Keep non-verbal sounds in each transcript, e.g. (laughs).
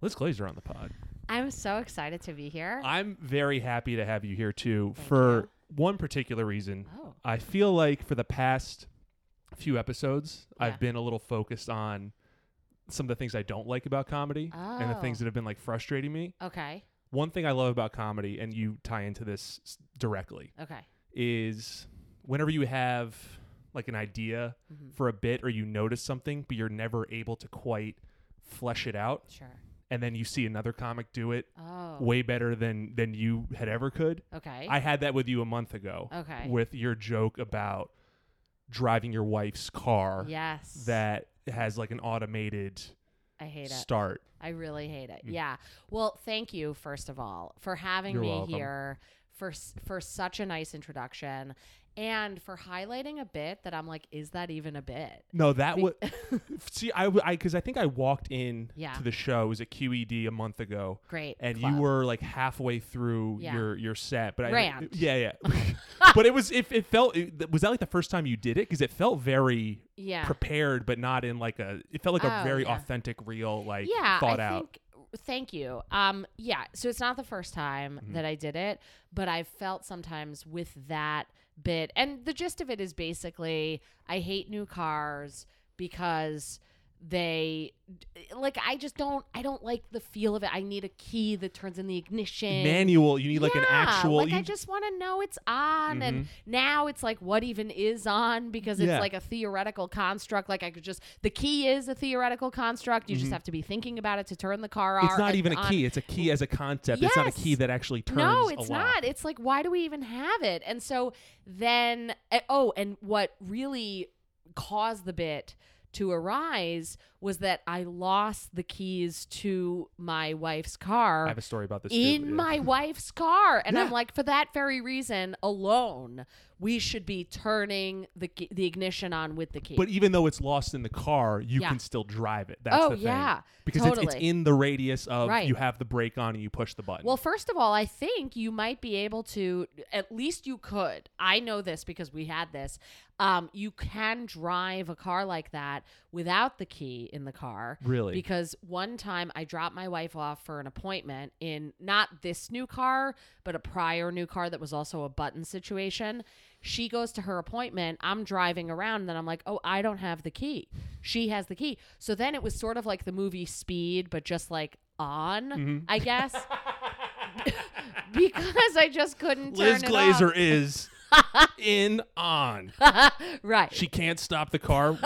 Liz Glazer on the pod. I'm so excited to be here. I'm very happy to have you here too Thank for you. one particular reason. oh, I feel like for the past few episodes, Yeah. I've been a little focused on some of the things I don't like about comedy and the things Oh. that have been like frustrating me. okay, One thing I love about comedy, and you tie into this s- directly, okay. is whenever you have like an idea Mhm. for a bit or you notice something, but you're never able to quite flesh it out, Sure. And then you see another comic do it Oh, way better than than you had ever could. okay. I had that with you a month ago okay. with your joke about driving your wife's car yes. that has like an automated I hate it. start. I really hate it. Mm. Yeah. Well, thank you first of all for having You're me welcome. here for for such a nice introduction and for highlighting a bit that I'm like, is that even a bit? No, that Be- was (laughs) see, I w- I because I think I walked in Yeah. to the show. It was at QED a month ago, Great. and club. you were like halfway through Yeah. your your set. But I, yeah, yeah. (laughs) (laughs) but it was if it, felt it, was that like the first time you did it because it felt very yeah. prepared, but not in like a. It felt like a Oh, very yeah. authentic, real like yeah, thought I out. Think, thank you. Um, yeah. So it's not the first time Mhm. that I did it, but I've felt sometimes with that bit, and the gist of it is basically I hate new cars because they like I just don't I don't like the feel of it. I need a key that turns in the ignition. Manual. You need like an Yeah, actual. Like I you- just want to know it's on, and Mhm. now it's like what even is on because it's Yeah. like a theoretical construct. Like I could just the key is a theoretical construct. You Mhm. just have to be thinking about it to turn the car on. It's not even a on. key. It's a key as a concept. It's not a key that actually turns. No, it's not. It's like why do we even have it? And so then eh, oh, and what really caused the bit to arise was that I lost the keys to my wife's car I have a story about this in too. yeah. my (laughs) wife's car and i'm like for that very reason alone we should be turning the the ignition on with the key But even though it's lost in the car, you Yeah. can still drive it. That's oh the thing. yeah Because it's, it's in the radius of Right. you have the brake on and you push the button. well first of all i think you might be able to at least you could i know this because we had this um, you can drive a car like that without the key in the car really? Because one time I dropped my wife off for an appointment in not this new car, but a prior new car that was also a button situation. She goes to her appointment. I'm driving around, and then I'm like, oh, I don't have the key. She has the key. So then it was sort of like the movie Speed, but just like on, Mhm. I guess, (laughs) (laughs) because I just couldn't turn Liz Glazer is in on. (laughs) right. She can't stop the car.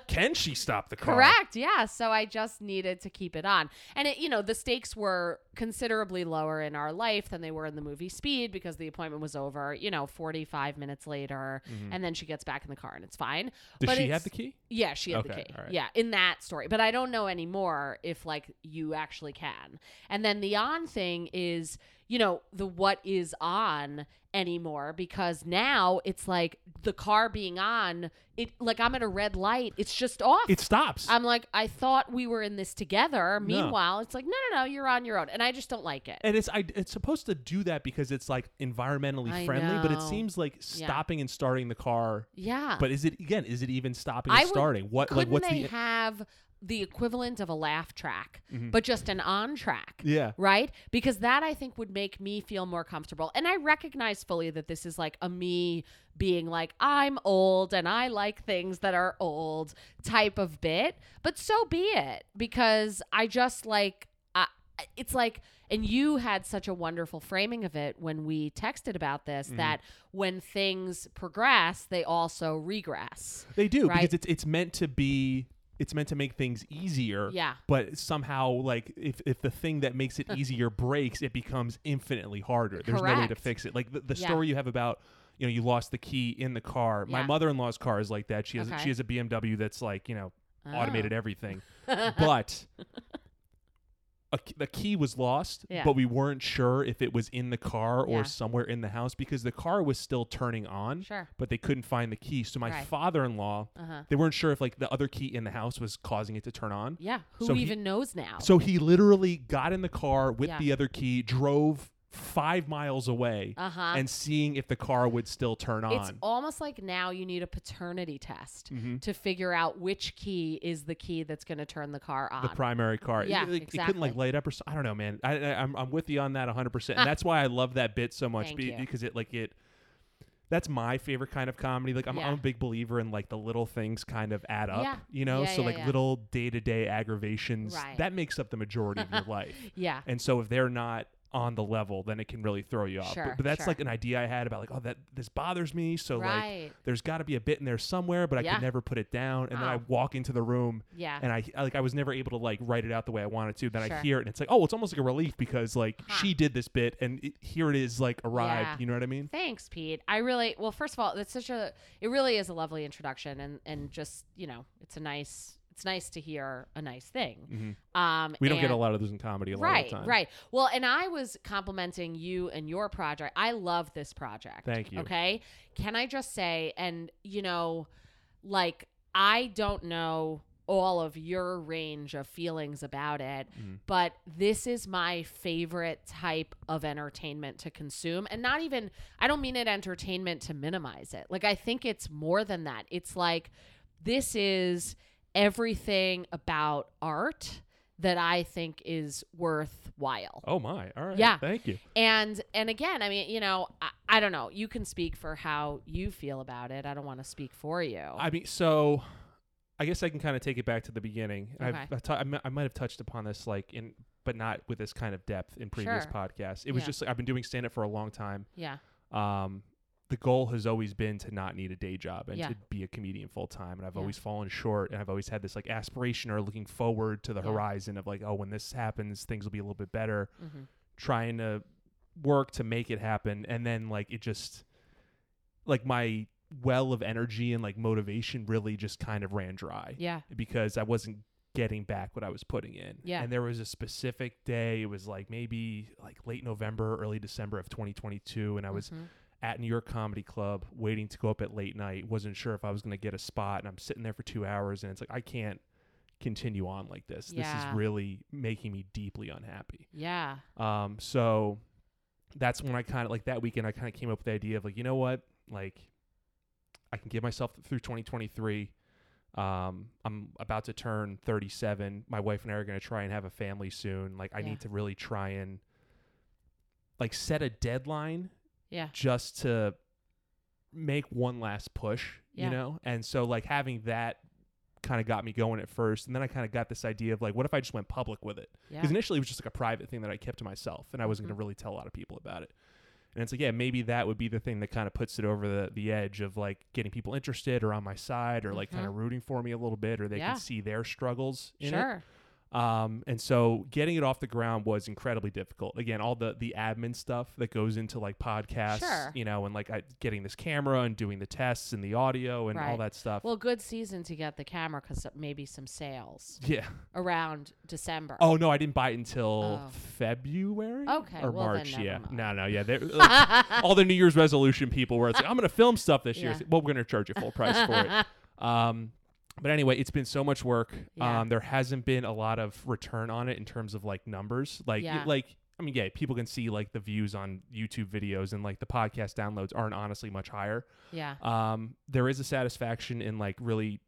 (laughs) Can she stop the car? Correct. Yeah. So I just needed to keep it on. And it, you know, the stakes were considerably lower in our life than they were in the movie Speed because the appointment was over, you know, 45 minutes later Mhm. and then she gets back in the car and it's fine. Does but she have the key? Yeah, she had the key. right. Yeah, in that story. But I don't know anymore if like you actually can. And then the on thing is, you know, the what is on anymore because now it's like the car being on, it like I'm at a red light, it's just off. It stops. I'm like, I thought we were in this together. No. Meanwhile, it's like, no, no, no, you're on your own. And I just don't like it. and it's I, it's supposed to do that because it's like environmentally I friendly, but it seems like Yeah. stopping and starting the car. yeah. But is it again? Is it even stopping I and would- starting? What like what's they the have the equivalent of a laugh track, Mhm. but just an on track? yeah? right? Because that I think would make me feel more comfortable. And I recognize fully that this is like a me being like, I'm old and I like things that are old type of bit. But so be it. Because I just like, I, it's like, and you had such a wonderful framing of it when we texted about this Mhm. that when things progress, they also regress. They do Right. because it's it's meant to be. It's meant to make things easier. Yeah. But somehow, like, if, if the thing that makes it (laughs) easier breaks, it becomes infinitely harder. There's no way to fix it. Like the, the Yeah. story you have about, you know, you lost the key in the car. My mother-in-law's car is like that. She has Okay. she has a BMW that's like you know automated oh. everything, Oh. (laughs) but. (laughs) A, the key was lost, Yeah. but we weren't sure if it was in the car or Yeah. somewhere in the house because the car was still turning on, sure. but they couldn't find the key. So my Right. father-in-law, Uh huh. they weren't sure if like the other key in the house was causing it to turn on. Yeah. Who So he- even knows now? So he literally got in the car with Yeah. the other key, drove five miles away Uh huh. and seeing if the car would still turn on. It's almost like now you need a paternity test Mhm. to figure out which key is the key that's going to turn the car on. the primary car. Yeah, it, it couldn't like exactly. light up or so. I don't know, man. I, I I'm I'm with you on that 100. percent And (laughs) that's why I love that bit so much be- because it like it. That's my favorite kind of comedy. Like I'm, Yeah. I'm a big believer in like the little things kind of add up. Yeah. You know, Yeah, so like little day to day aggravations Right. that makes up the majority of your (laughs) life. yeah. And so if they're not on the level, then it can really throw you off. Sure, but, but that's sure. like an idea I had about like, oh, that this bothers me. So like, there's got to be a bit in there somewhere, but I Yeah. could never put it down. And then I walk into the room yeah. and I like I was never able to like write it out the way I wanted to. Then I hear it and it's like, oh, it's almost like a relief because like Huh. she did this bit and it, here it is like arrived. Yeah. You know what I mean? Thanks, Pete. I really well. First of all, it's such a. It really is a lovely introduction, and and just you know, it's a nice. It's nice to hear a nice thing. Mhm. Um, We don't get a lot of those in comedy a lot right, of the time. right. Well, and I was complimenting you and your project. I love this project. Thank you. Okay. Can I just say, and you know, like I don't know all of your range of feelings about it, Mhm. but this is my favorite type of entertainment to consume. And not even, I don't mean it entertainment to minimize it. Like, I think it's more than that. It's like, this is everything about art that I think is worthwhile. Oh my! All right. Yeah. Thank you. And and again, I mean, you know, I, I don't know. You can speak for how you feel about it. I don't want to speak for you. I mean, so I guess I can kind of take it back to the beginning. Okay. I've, I've ta- I mi- I might have touched upon this like in, but not with this kind of depth in previous Sure. podcasts. It was Yeah. just like I've been doing stand up for a long time. yeah. Um, the goal has always been to not need a day job and Yeah. to be a comedian full time. And I've Yeah. always fallen short. And I've always had this like aspiration or looking forward to the Yeah. horizon of like, oh, when this happens, things will be a little bit better. hmm Trying to work to make it happen. And then like it just, like my well of energy and like motivation really just kind of ran dry Yeah. because I wasn't getting back what I was putting in. Yeah. And there was a specific day, it was like maybe like late November, early December of 2022. And I was Mhm. At New York Comedy Club waiting to go up at late night. Wasn't sure if I was going to get a spot. And I'm sitting there for two hours. And it's like, I can't continue on like this. This is really making me deeply unhappy. Yeah. Um, so that's when I kind of like that weekend, I kind of came up with the idea of like, you know what? Like, I can give myself through 2023. Um, I'm about to turn 37. My wife and I are going to try and have a family soon. Like, I Yeah. need to really try and like set a deadline Yeah. just to make one last push, Yeah. you know? And so like having that kind of got me going at first. And then I kind of got this idea of like, what if I just went public with it? Yeah. Because initially it was just like a private thing that I kept to myself and I wasn't Mhm. going to really tell a lot of people about it. And it's like, yeah, maybe that would be the thing that kind of puts it over the, the edge of like getting people interested or on my side or like kind of rooting for me a little bit or they Mm-hmm. Yeah. can see their struggles in it. Um, and so getting it off the ground was incredibly difficult. Again, all the the admin stuff that goes into like podcasts, Sure. you know, and like I, getting this camera and doing the tests and the audio and all that stuff. Well, good season to get the camera because maybe some sales yeah. around December. Oh no, I didn't buy it until Oh. February. Okay, Or well, March. yeah. mind. No, no, yeah. (laughs) like, all the New Year's resolution people where it's like, I'm gonna film stuff this year. Yeah. Like, Well, we're gonna charge you full price for it. (laughs) Um, but anyway, it's been so much work. Yeah. Um, there hasn't been a lot of return on it in terms of like numbers. Like, Yeah. like I mean, yeah, people can see like the views on YouTube videos and like the podcast downloads aren't honestly much higher. yeah. Um, there is a satisfaction in like really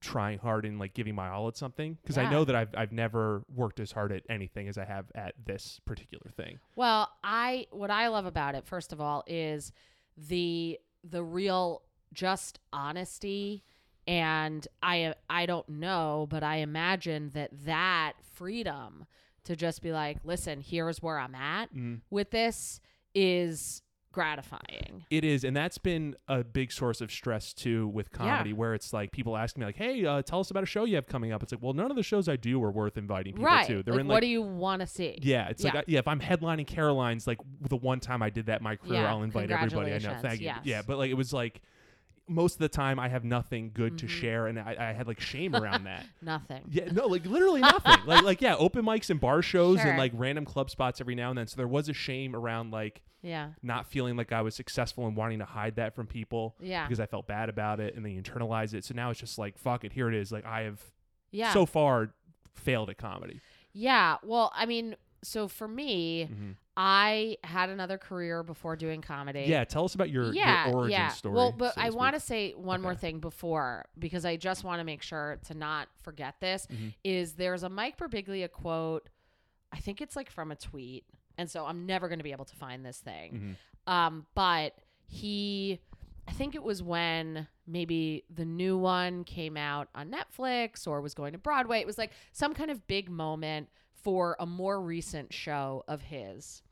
trying hard and like giving my all at something because I know that I've I've never worked as hard at anything as I have at this particular thing. Well, I what I love about it first of all is the the real just honesty and I I don't know, but I imagine that that freedom to just be like, "Listen, here's where I'm at Mm. with this" is gratifying. It is, and that's been a big source of stress too with comedy, where it's like people ask me like, "Hey, uh, tell us about a show you have coming up." It's like, well, none of the shows I do are worth inviting people right. to. They're like, in what do you want to see? yeah, it's like Yeah. uh, yeah, if I'm headlining Caroline's, like the one time I did that in my career, Yeah, I'll invite everybody I know. Thank you. yes. Yeah, but like it was like most of the time I have nothing good to Mhm. share, and I, I had like shame around that. (laughs) Nothing. Yeah, no, like literally nothing. like like yeah, open mics and bar shows Sure. and like random club spots every now and then. So there was a shame around like Yeah. not feeling like I was successful and wanting to hide that from people Yeah. because I felt bad about it and then you internalize it. So now it's just like fuck it, here it is. Like I have Yeah. so far failed at comedy. Yeah. Well, I mean, so for me, Mhm. I had another career before doing comedy. Yeah, tell us about your, yeah, your origin yeah. story. Well, but so I want to say one more thing before because I just want to make sure to not forget this. Mhm. Is there's a Mike Birbiglia quote? I think it's like from a tweet, and so I'm never going to be able to find this thing. Mhm. Um, but he, I think it was when maybe the new one came out on Netflix or was going to Broadway. It was like some kind of big moment for a more recent show of his.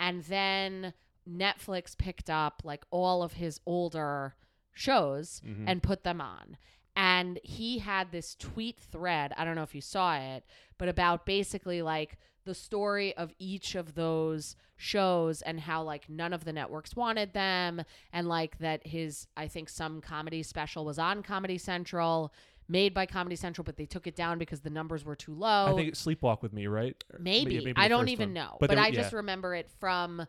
And then Netflix picked up like all of his older shows Mhm. and put them on. And he had this tweet thread, I don't know if you saw it, but about basically like the story of each of those shows and how like none of the networks wanted them and like that his I think some comedy special was on Comedy Central made by Comedy Central but they took it down because the numbers were too low. I think it's Sleepwalk with Me, right? Or Maybe. the I don't even one. know. But But, there- I just yeah. remember it from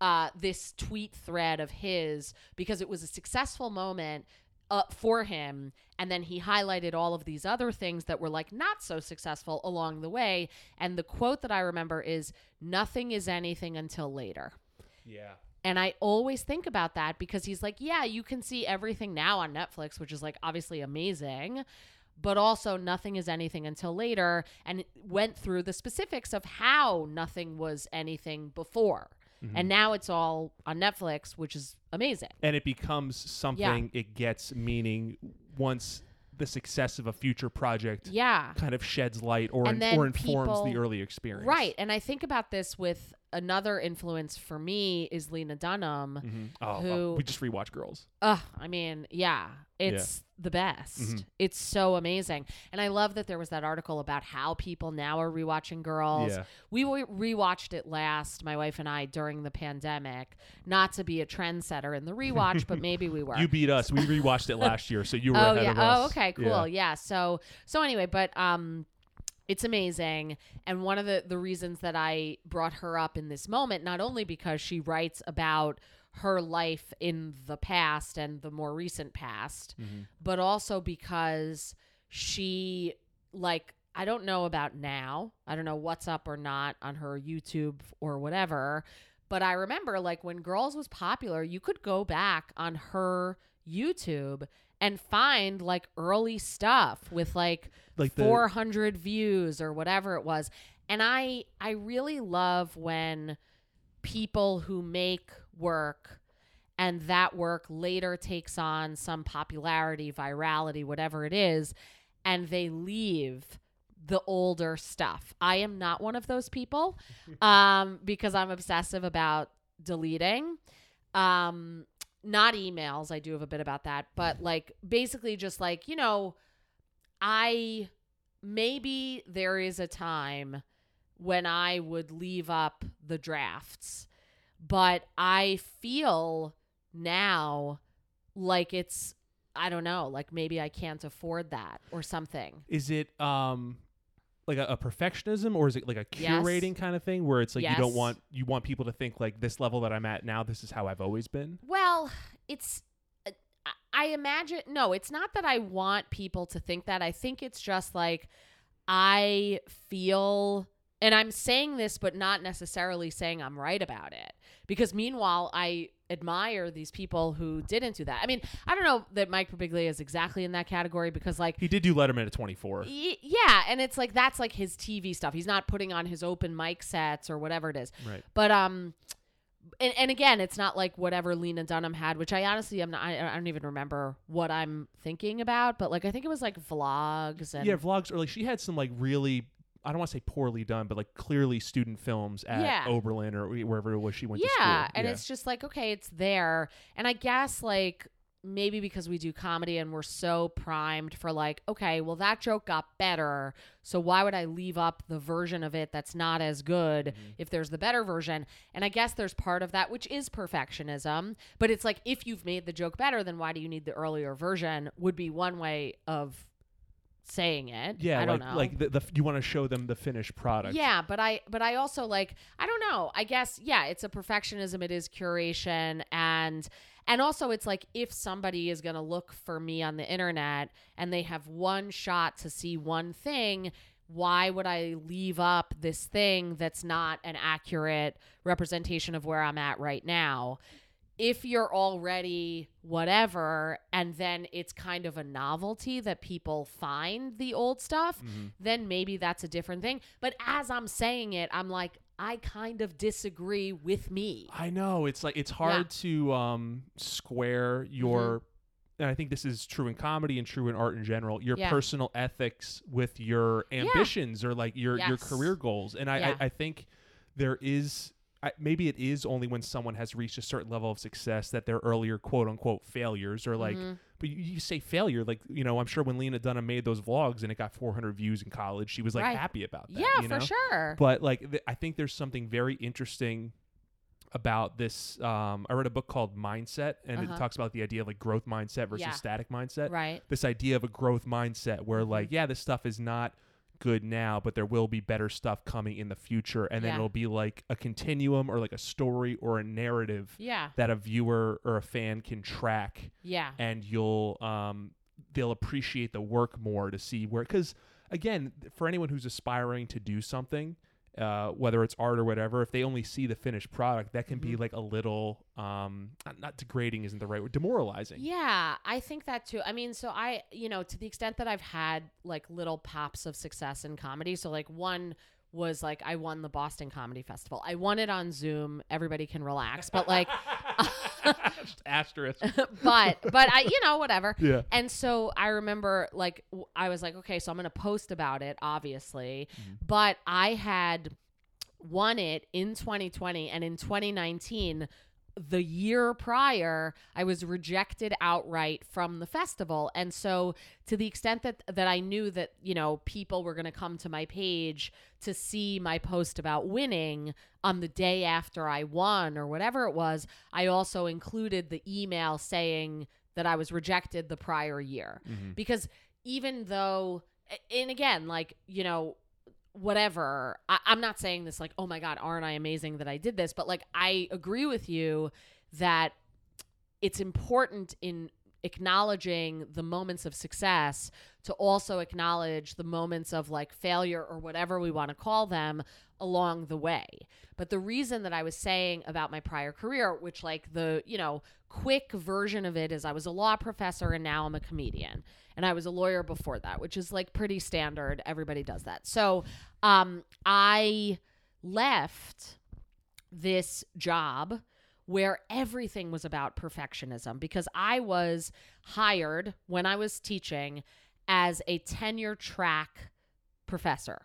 uh, this tweet thread of his because it was a successful moment uh, for him. And then he highlighted all of these other things that were like not so successful along the way. And the quote that I remember is nothing is anything until later. Yeah. And I always think about that because he's like, yeah, you can see everything now on Netflix, which is like obviously amazing, but also nothing is anything until later. And it went through the specifics of how nothing was anything before. Mhm. And now it's all on Netflix, which is amazing. and it becomes something it gets meaning once the success of a future project Yeah. kind of sheds light or in- or informs people- the early experience. Right. And I think about this with another influence for me is Lena Dunham. Mhm. Oh, Who- we just rewatch Girls. Ugh, I mean, yeah, it's the best. Mhm. It's so amazing. And I love that there was that article about how people now are rewatching Girls. Yeah. We rewatched it last, my wife and I, during the pandemic. Not to be a trendsetter in the rewatch, but (laughs) maybe we were. You beat us. We rewatched it last year, so you were oh ahead yeah. of us. Oh okay. Cool. Yeah. Yeah. So so anyway, but um, it's amazing. And one of the the reasons that I brought her up in this moment, not only because she writes about her life in the past and the more recent past, Mhm. but also because she like I don't know about now. I don't know what's up or not on her YouTube or whatever. But I remember like when Girls was popular, you could go back on her YouTube and find like early stuff with like, Like the 400 views or whatever it was. And I I really love when people who make work and that work later takes on some popularity, virality, whatever it is, and they leave the older stuff. I am not one of those people (laughs) um, because I'm obsessive about deleting. Um, not emails. I do have a bit about that, but like basically just like, you know, I maybe there is a time when I would leave up the drafts, but I feel now like it's I don't know, like maybe I can't afford that or something. is it um like a, a perfectionism or is it like a Yes. curating kind of thing where it's like you don't want you want people to think like this level that I'm at now this is how I've always been? Well, it's uh, I imagine no, it's not that I want people to think that. I think it's just like I feel and I'm saying this but not necessarily saying I'm right about it. Because meanwhile, I admire these people who didn't do that. I mean, I don't know that Mike Birbiglia is exactly in that category because like He did do Letterman at 24. y- yeah, and it's like that's like his TV stuff. He's not putting on his open mic sets or whatever it is. Right. But um, and, and again, it's not like whatever Lena Dunham had, which I honestly am not. I, I don't even remember what I'm thinking about. But like, I think it was like vlogs and yeah, vlogs or like She had some like really I don't want to say poorly done, but like clearly student films at Yeah. Oberlin or wherever it was she went to yeah, and it's just like okay, it's there, and I guess like maybe because we do comedy and we're so primed for like okay, well that joke got better, so why would I leave up the version of it that's not as good Mm-hmm. if there's the better version? And I guess there's part of that which is perfectionism, but it's like if you've made the joke better, then why do you need the earlier version? Would be one way of saying it. yeah, I don't like know. like the, the you want to show them the finished product. Yeah, but I but I also like I don't know. I guess yeah, it's a perfectionism, it is curation and and also it's like if somebody is going to look for me on the internet and they have one shot to see one thing, why would I leave up this thing that's not an accurate representation of where I'm at right now? If you're already whatever, and then it's kind of a novelty that people find the old stuff, Mhm. then maybe that's a different thing. But as I'm saying it, I'm like, I kind of disagree with me. I know it's like it's hard to um square your Mm-hmm. and I think this is true in comedy and true in art in general, your Yeah. personal ethics with your ambitions or like your your career goals. And I, Yeah. I, I think there is I, maybe it is only when someone has reached a certain level of success that their earlier quote unquote failures are like Mhm. but you, you say failure like you know i'm sure when lena dunham made those vlogs and it got 400 views in college she was like Right. happy about that yeah, you for know? sure. but like th- i think there's something very interesting about this um i read a book called mindset and Uh-huh. it talks about the idea of like growth mindset versus Yeah. static mindset right. this idea of a growth mindset where Mhm. like yeah this stuff is not good now but there will be better stuff coming in the future and then Yeah. it'll be like a continuum or like a story or a narrative Yeah. that a viewer or a fan can track Yeah. and you'll um they'll appreciate the work more to see where because again for anyone who's aspiring to do something uh, whether it's art or whatever if they only see the finished product that can be Mhm. like a little um not, not degrading isn't the right word demoralizing Yeah, I think that too. I mean, so I, you know, to the extent that I've had like little pops of success in comedy. So like one was like I won the Boston Comedy Festival. I won it on Zoom. Everybody can relax, but like, (laughs) (laughs) (laughs) asterisk (laughs) but but I, you know, whatever. yeah And so I remember, like, w- I was like, okay, so I'm going to post about it, obviously. Mhm. But I had won it in 2020, and in 2019, the year prior, I was rejected outright from the festival. And so, to the extent that that I knew that you know people were going to come to my page to see my post about winning on the day after I won or whatever it was, I also included the email saying that I was rejected the prior year Mhm. because even though and again like you know whatever. I, i'm not saying this like oh my god aren't i amazing that i did this? But like i agree with you that it's important in acknowledging the moments of success to also acknowledge the moments of like failure or whatever we want to call them along the way but the reason that i was saying about my prior career which like the you know quick version of it is i was a law professor and now i'm a comedian and I was a lawyer before that, which is like pretty standard. Everybody does that. So um, I left this job where everything was about perfectionism because I was hired when I was teaching as a tenure track professor,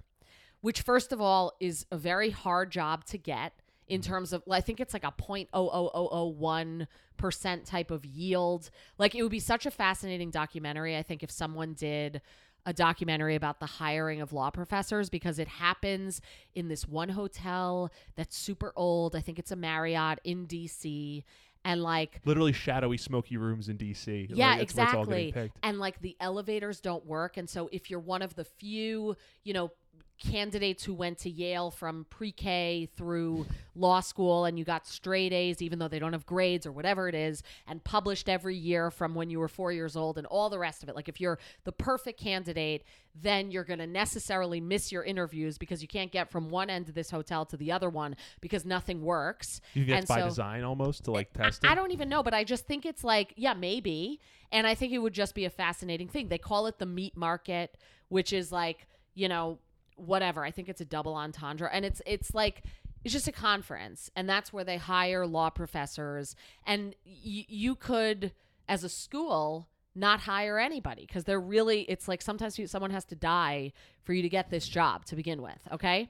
which, first of all, is a very hard job to get in mm-hmm. terms of, I think it's like a 0.00001 percent type of yield. Like it would be such a fascinating documentary. I think if someone did a documentary about the hiring of law professors because it happens in this one hotel that's super old. I think it's a Marriott in DC. And like literally shadowy smoky rooms in dc yeah, like, it's where it's all exactly. And like the elevators don't work. And so if you're one of the few, you know, candidates who went to Yale from pre K through law school and you got straight A's, even though they don't have grades or whatever it is, and published every year from when you were four years old and all the rest of it. Like if you're the perfect candidate, then you're going to necessarily miss your interviews because you can't get from one end of this hotel to the other one because nothing works. you think that's by so- design almost to like test I, it I don't even know, but I just think it's like, yeah, maybe. And I think it would just be a fascinating thing. They call it the meat market, which is like, you know, whatever. I think it's a double entendre. And it's it's like it's just a conference. And that's where they hire law professors. And y- you could, as a school, not hire anybody because they're really it's like sometimes someone has to die for you to get this job to begin with okay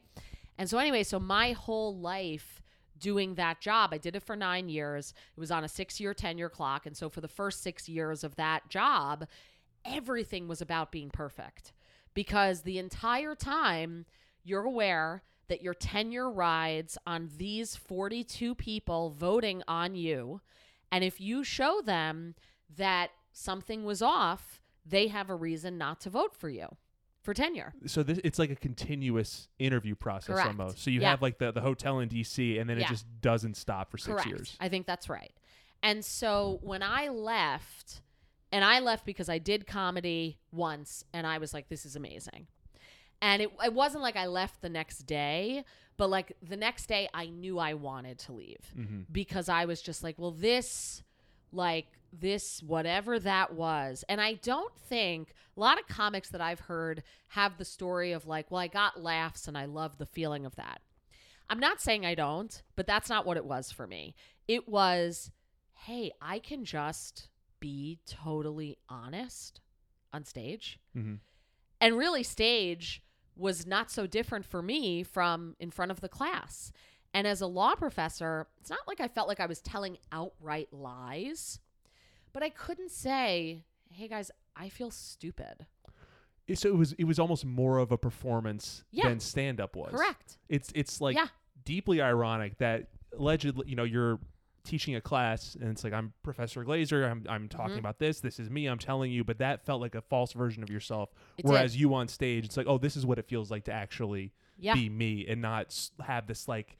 and so anyway so my whole life doing that job i did it for nine years it was on a six year tenure clock and so for the first six years of that job everything was about being perfect because the entire time you're aware that your tenure rides on these 42 people voting on you and if you show them that something was off, they have a reason not to vote for you for tenure. so this it's like a continuous interview process Correct. almost so you Yeah. have like the, the hotel in dc and then Yeah. it just doesn't stop for six Correct. years I think that's right. And so when I left, and I left because I did comedy once and I was like, this is amazing. And it, it wasn't like I left the next day, but like the next day I knew I wanted to leave Mm-hmm. because I was just like, well, this, like, this, whatever that was. And I don't think a lot of comics that I've heard have the story of like, well, I got laughs and I love the feeling of that. I'm not saying I don't, but that's not what it was for me. It was, hey, I can just be totally honest on stage. Mm-hmm. And really, stage was not so different for me from in front of the class. And as a law professor, it's not like I felt like I was telling outright lies, but I couldn't say, hey guys, I feel stupid. So it was it was almost more of a performance Yeah. than stand up was. Correct. It's it's like Yeah. deeply ironic that allegedly, you know, you're teaching a class and it's like I'm Professor Glazer, I'm I'm talking Mhm. about this, this is me, I'm telling you, but that felt like a false version of yourself. It did. Whereas you on stage, it's like, oh, this is what it feels like to actually Yeah. be me and not have this like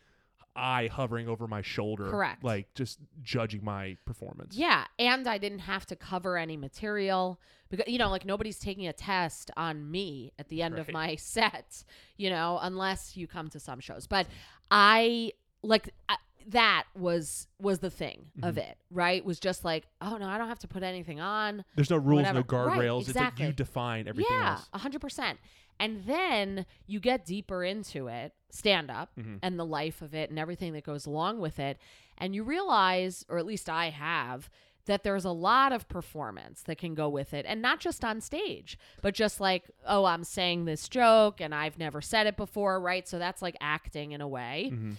eye hovering over my shoulder, Correct. Like just judging my performance. Yeah, and I didn't have to cover any material because you know, like nobody's taking a test on me at the end of my set, you know, unless you come to some shows. But I like I, that was was the thing of Mhm. it, right? Was just like, oh no, I don't have to put anything on. There's no rules, no Whatever. Right, guardrails. It's like exactly. you define everything yeah, a hundred percent. And then you get deeper into it, stand up, Mhm. and the life of it, and everything that goes along with it, and you realize, or at least I have, that there's a lot of performance that can go with it, and not just on stage, but just like, oh, I'm saying this joke, and I've never said it before, right? So that's like acting in a way hmm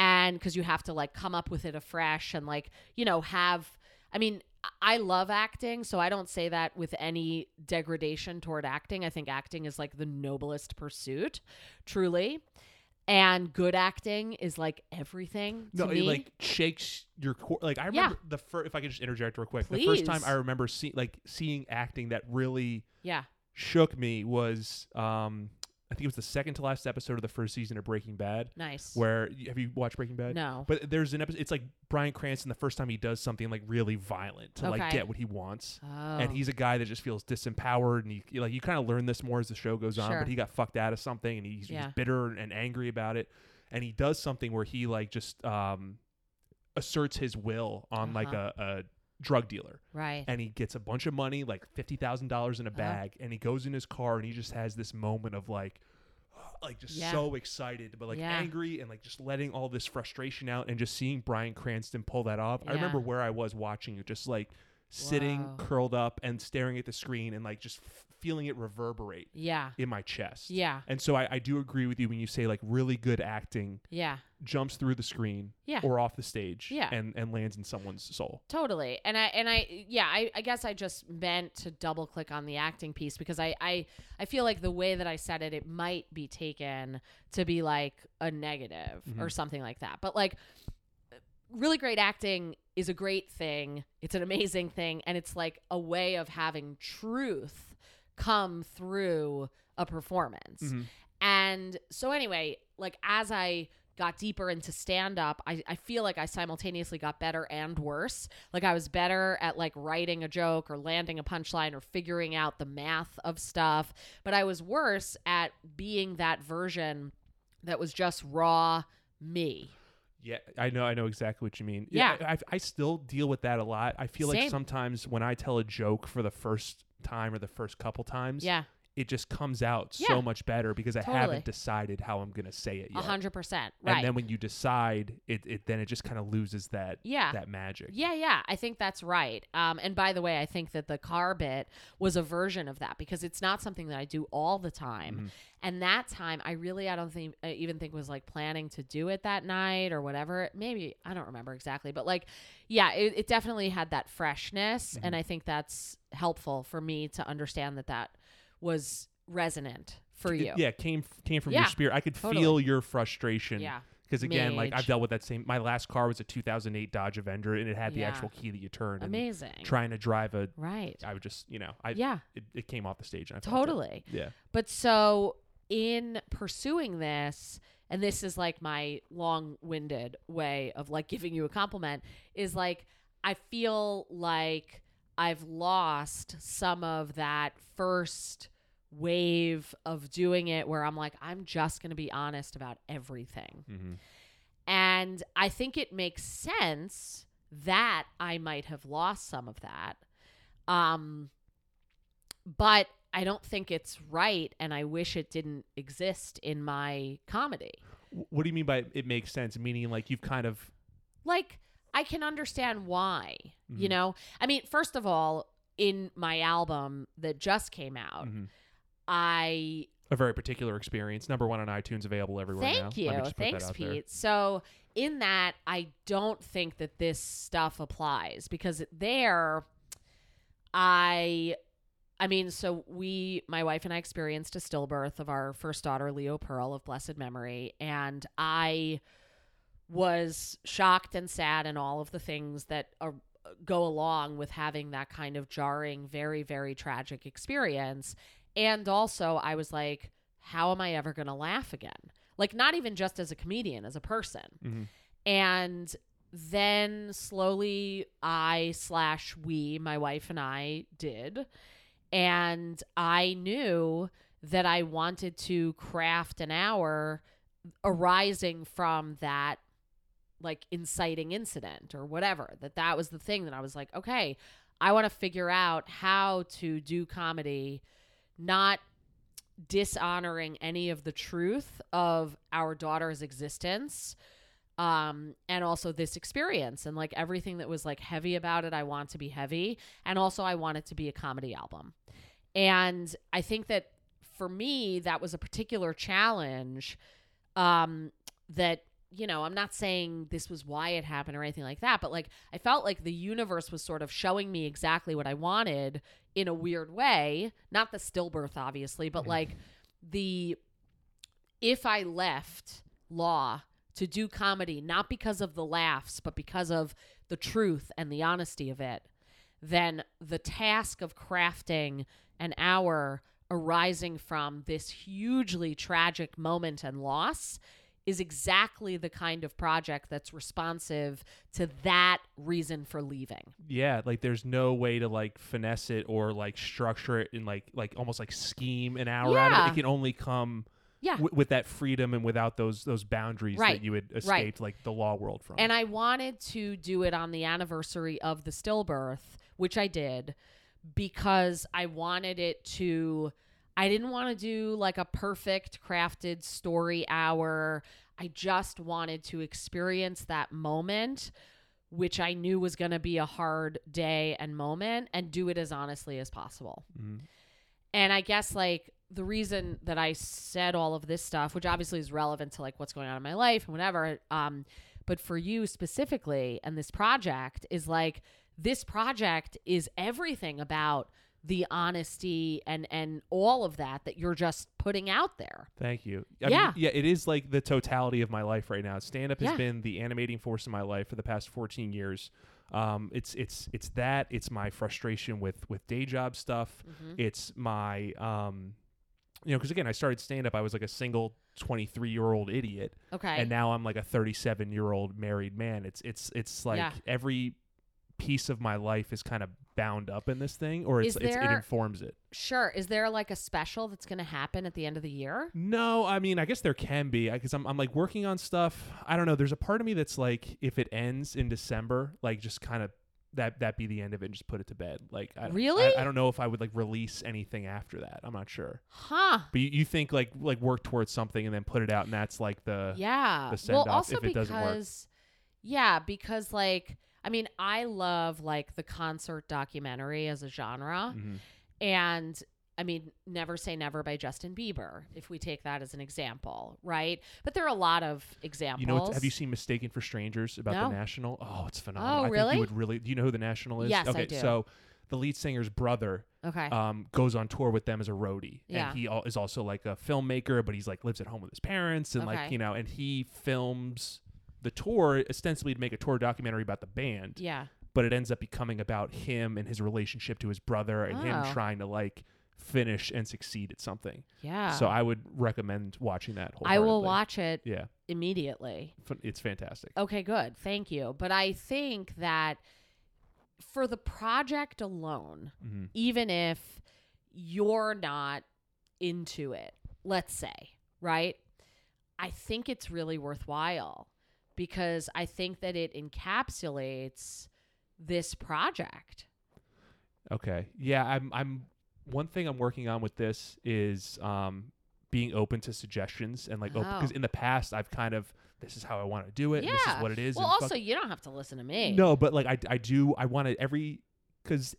and because you have to like come up with it afresh and like you know have i mean i love acting so i don't say that with any degradation toward acting i think acting is like the noblest pursuit truly and good acting is like everything to No, me it like shakes your core. Like I Yeah. remember the first. If I could just interject real quick, the first time I remember seeing like seeing acting that really yeah shook me was um I think it was the second to last episode of the first season of Breaking Bad. nice Where have you watched Breaking Bad? no But there's an episode. It's like Bryan Cranston the first time he does something like really violent to like Okay. get what he wants. oh. And he's a guy that just feels disempowered, and you you- like you kind of learn this more as the show goes on. Sure. But he got fucked out of something, and he's, Yeah. he's bitter and angry about it. And he does something where he like just um, asserts his will on like Uh-huh. a, a drug dealer, right and he gets a bunch of money, like fifty thousand dollars in a Uh-huh. bag, and he goes in his car, and he just has this moment of like. (gasps) Like just Yeah. so excited, but like Yeah. angry and like just letting all this frustration out, and just seeing Bryan Cranston pull that off. I remember where I was watching it, just like sitting Wow. curled up and staring at the screen and like just f- feeling it reverberate yeah in my chest. yeah And so I, I do agree with you when you say like really good acting yeah jumps through the screen Yeah. or off the stage Yeah. and, and lands in someone's soul. Totally. And I and I yeah, I, I guess I just meant to double click on the acting piece because I, I I feel like the way that I said it, it might be taken to be like a negative or Mhm. something like that. But like really great acting is a great thing. It's an amazing thing. And it's like a way of having truth come through a performance. Mhm. And so, anyway, like as I got deeper into stand up, I, I feel like I simultaneously got better and worse. Like I was better at like writing a joke or landing a punchline or figuring out the math of stuff, but I was worse at being that version that was just raw me. Yeah, I know. I know exactly what you mean. Yeah. I, I, I still deal with that a lot. I feel like sometimes when I tell a joke for the first time or the first couple times, Yeah, it just comes out Yeah. so much better because I Totally. haven't decided how I'm gonna say it a yet. hundred percent. And then when you decide, it, it then it just kind of loses that yeah. that magic. Yeah, yeah, I think that's right. Um, and by the way, I think that the car bit was a version of that because it's not something that I do all the time. Mhm. And that time, I really, I don't think, I even think was like planning to do it that night or whatever. Maybe I don't remember exactly, but like, yeah, it, it definitely had that freshness, and Mhm. I think that's helpful for me to understand that that was resonant for you. yeah, came came from Yeah, your spirit. I could totally. feel your frustration. yeah, Because again, like I've dealt with that same. My last car was a 2008 Dodge Avenger, and it had the Yeah. actual key that you turn. And amazing. trying to drive a, right. I would just, you know, I yeah, it, it came off the stage. And I felt it. totally. Yeah. But so in pursuing this, and this is like my long-winded way of like giving you a compliment, is like I feel like I've lost some of that first wave of doing it where I'm like, I'm just going to be honest about everything. Mm-hmm. And I think it makes sense that I might have lost some of that. Um, but I don't think it's right. And I wish it didn't exist in my comedy. What do you mean by it makes sense? Meaning, like you've kind of Like, I can understand why, you Mhm. know? I mean, first of all, in my album that just came out, mhm. I a very particular experience. Number one on iTunes, available everywhere now. Thank me you. just put that Thanks, out there. Pete. So, in that, I don't think that this stuff applies because there, I, I mean, so we, my wife and I experienced a stillbirth of our first daughter, Leo Pearl, of blessed memory, and I was shocked and sad and all of the things that are, go along with having that kind of jarring, very, very tragic experience. And also, I was like, how am I ever going to laugh again? Like, not even just as a comedian, as a person. Mhm. And then slowly, I slash we, my wife and I, did. And I knew that I wanted to craft an hour arising from that like inciting incident or whatever that that was the thing that i was like okay i want to figure out how to do comedy not dishonoring any of the truth of our daughter's existence um and also this experience and like everything that was like heavy about it i want to be heavy and also i want it to be a comedy album. And i think that for me that was a particular challenge um that you know i'm not saying this was why it happened or anything like that but like i felt like the universe was sort of showing me exactly what i wanted in a weird way. Not the stillbirth obviously but like the if i left law to do comedy not because of the laughs but because of the truth and the honesty of it then the task of crafting an hour arising from this hugely tragic moment and loss is exactly the kind of project that's responsive to that reason for leaving. Yeah, like there's no way to like finesse it or like structure it in like like almost like scheme an hour out of it. It can only come Yeah. w- with that freedom and without those those boundaries Right, that you had escaped right. like the law world from. And I wanted to do it on the anniversary of the stillbirth, which I did because I wanted it to I didn't want to do like a perfect crafted story hour. I just wanted to experience that moment which I knew was going to be a hard day and moment and do it as honestly as possible. Mhm. And I guess like the reason that I said all of this stuff, which obviously is relevant to like what's going on in my life and whatever, um, but for you specifically and this project is like this project is everything about the honesty and and all of that that you're just putting out there. Thank you. I Yeah. mean, yeah, it is like the totality of my life right now. Stand up has Yeah. been the animating force in my life for the past 14 years. Um, it's it's it's that. It's my frustration with with day job stuff. Mhm. It's my um, you know, because again, I started stand up. I was like a single 23 year old idiot, Okay. and now I'm like a 37 year old married man. It's it's it's like Yeah. every piece of my life is kind of bound up in this thing, or it's, Is it's it informs it. sure. Is there like a special that's going to happen at the end of the year? No, I mean, I guess there can be because I'm, I'm like working on stuff. I don't know. There's a part of me that's like, if it ends in December, like just kind of that that be the end of it and just put it to bed. Like, I, Really? I, I don't know if I would like release anything after that. I'm not sure. Huh. But you, you think like like work towards something and then put it out, and that's like the yeah. the well, send-off also if it doesn't work. because, yeah, because like, I mean, I love like the concert documentary as a genre, Mhm. and I mean, Never Say Never by Justin Bieber, if we take that as an example, right? But there are a lot of examples. You know, have you seen Mistaken for Strangers about No. the National? Oh, it's phenomenal. Oh, I think really? you would really. Do you know who the National is? Yes, I okay, do. so the lead singer's brother Okay. um, goes on tour with them as a roadie, Yeah. and he al- is also like a filmmaker, but he's like lives at home with his parents, and like you know, and he films the tour ostensibly to make a tour documentary about the band, yeah. but it ends up becoming about him and his relationship to his brother and him Oh. trying to like finish and succeed at something. Yeah. So I would recommend watching that. Whole I will watch it Yeah, immediately. It's fantastic. Okay, good. Thank you. But I think that for the project alone, hmm even if you're not into it, let's say, right? I think it's really worthwhile because I think that it encapsulates this project. Okay. Yeah, I'm I'm one thing I'm working on with this is um being open to suggestions and like because Oh. in the past I've kind of this is how I want to do it and this is what it is Well, and fuck- also, you don't have to listen to me. No, but like I I do I want to every cuz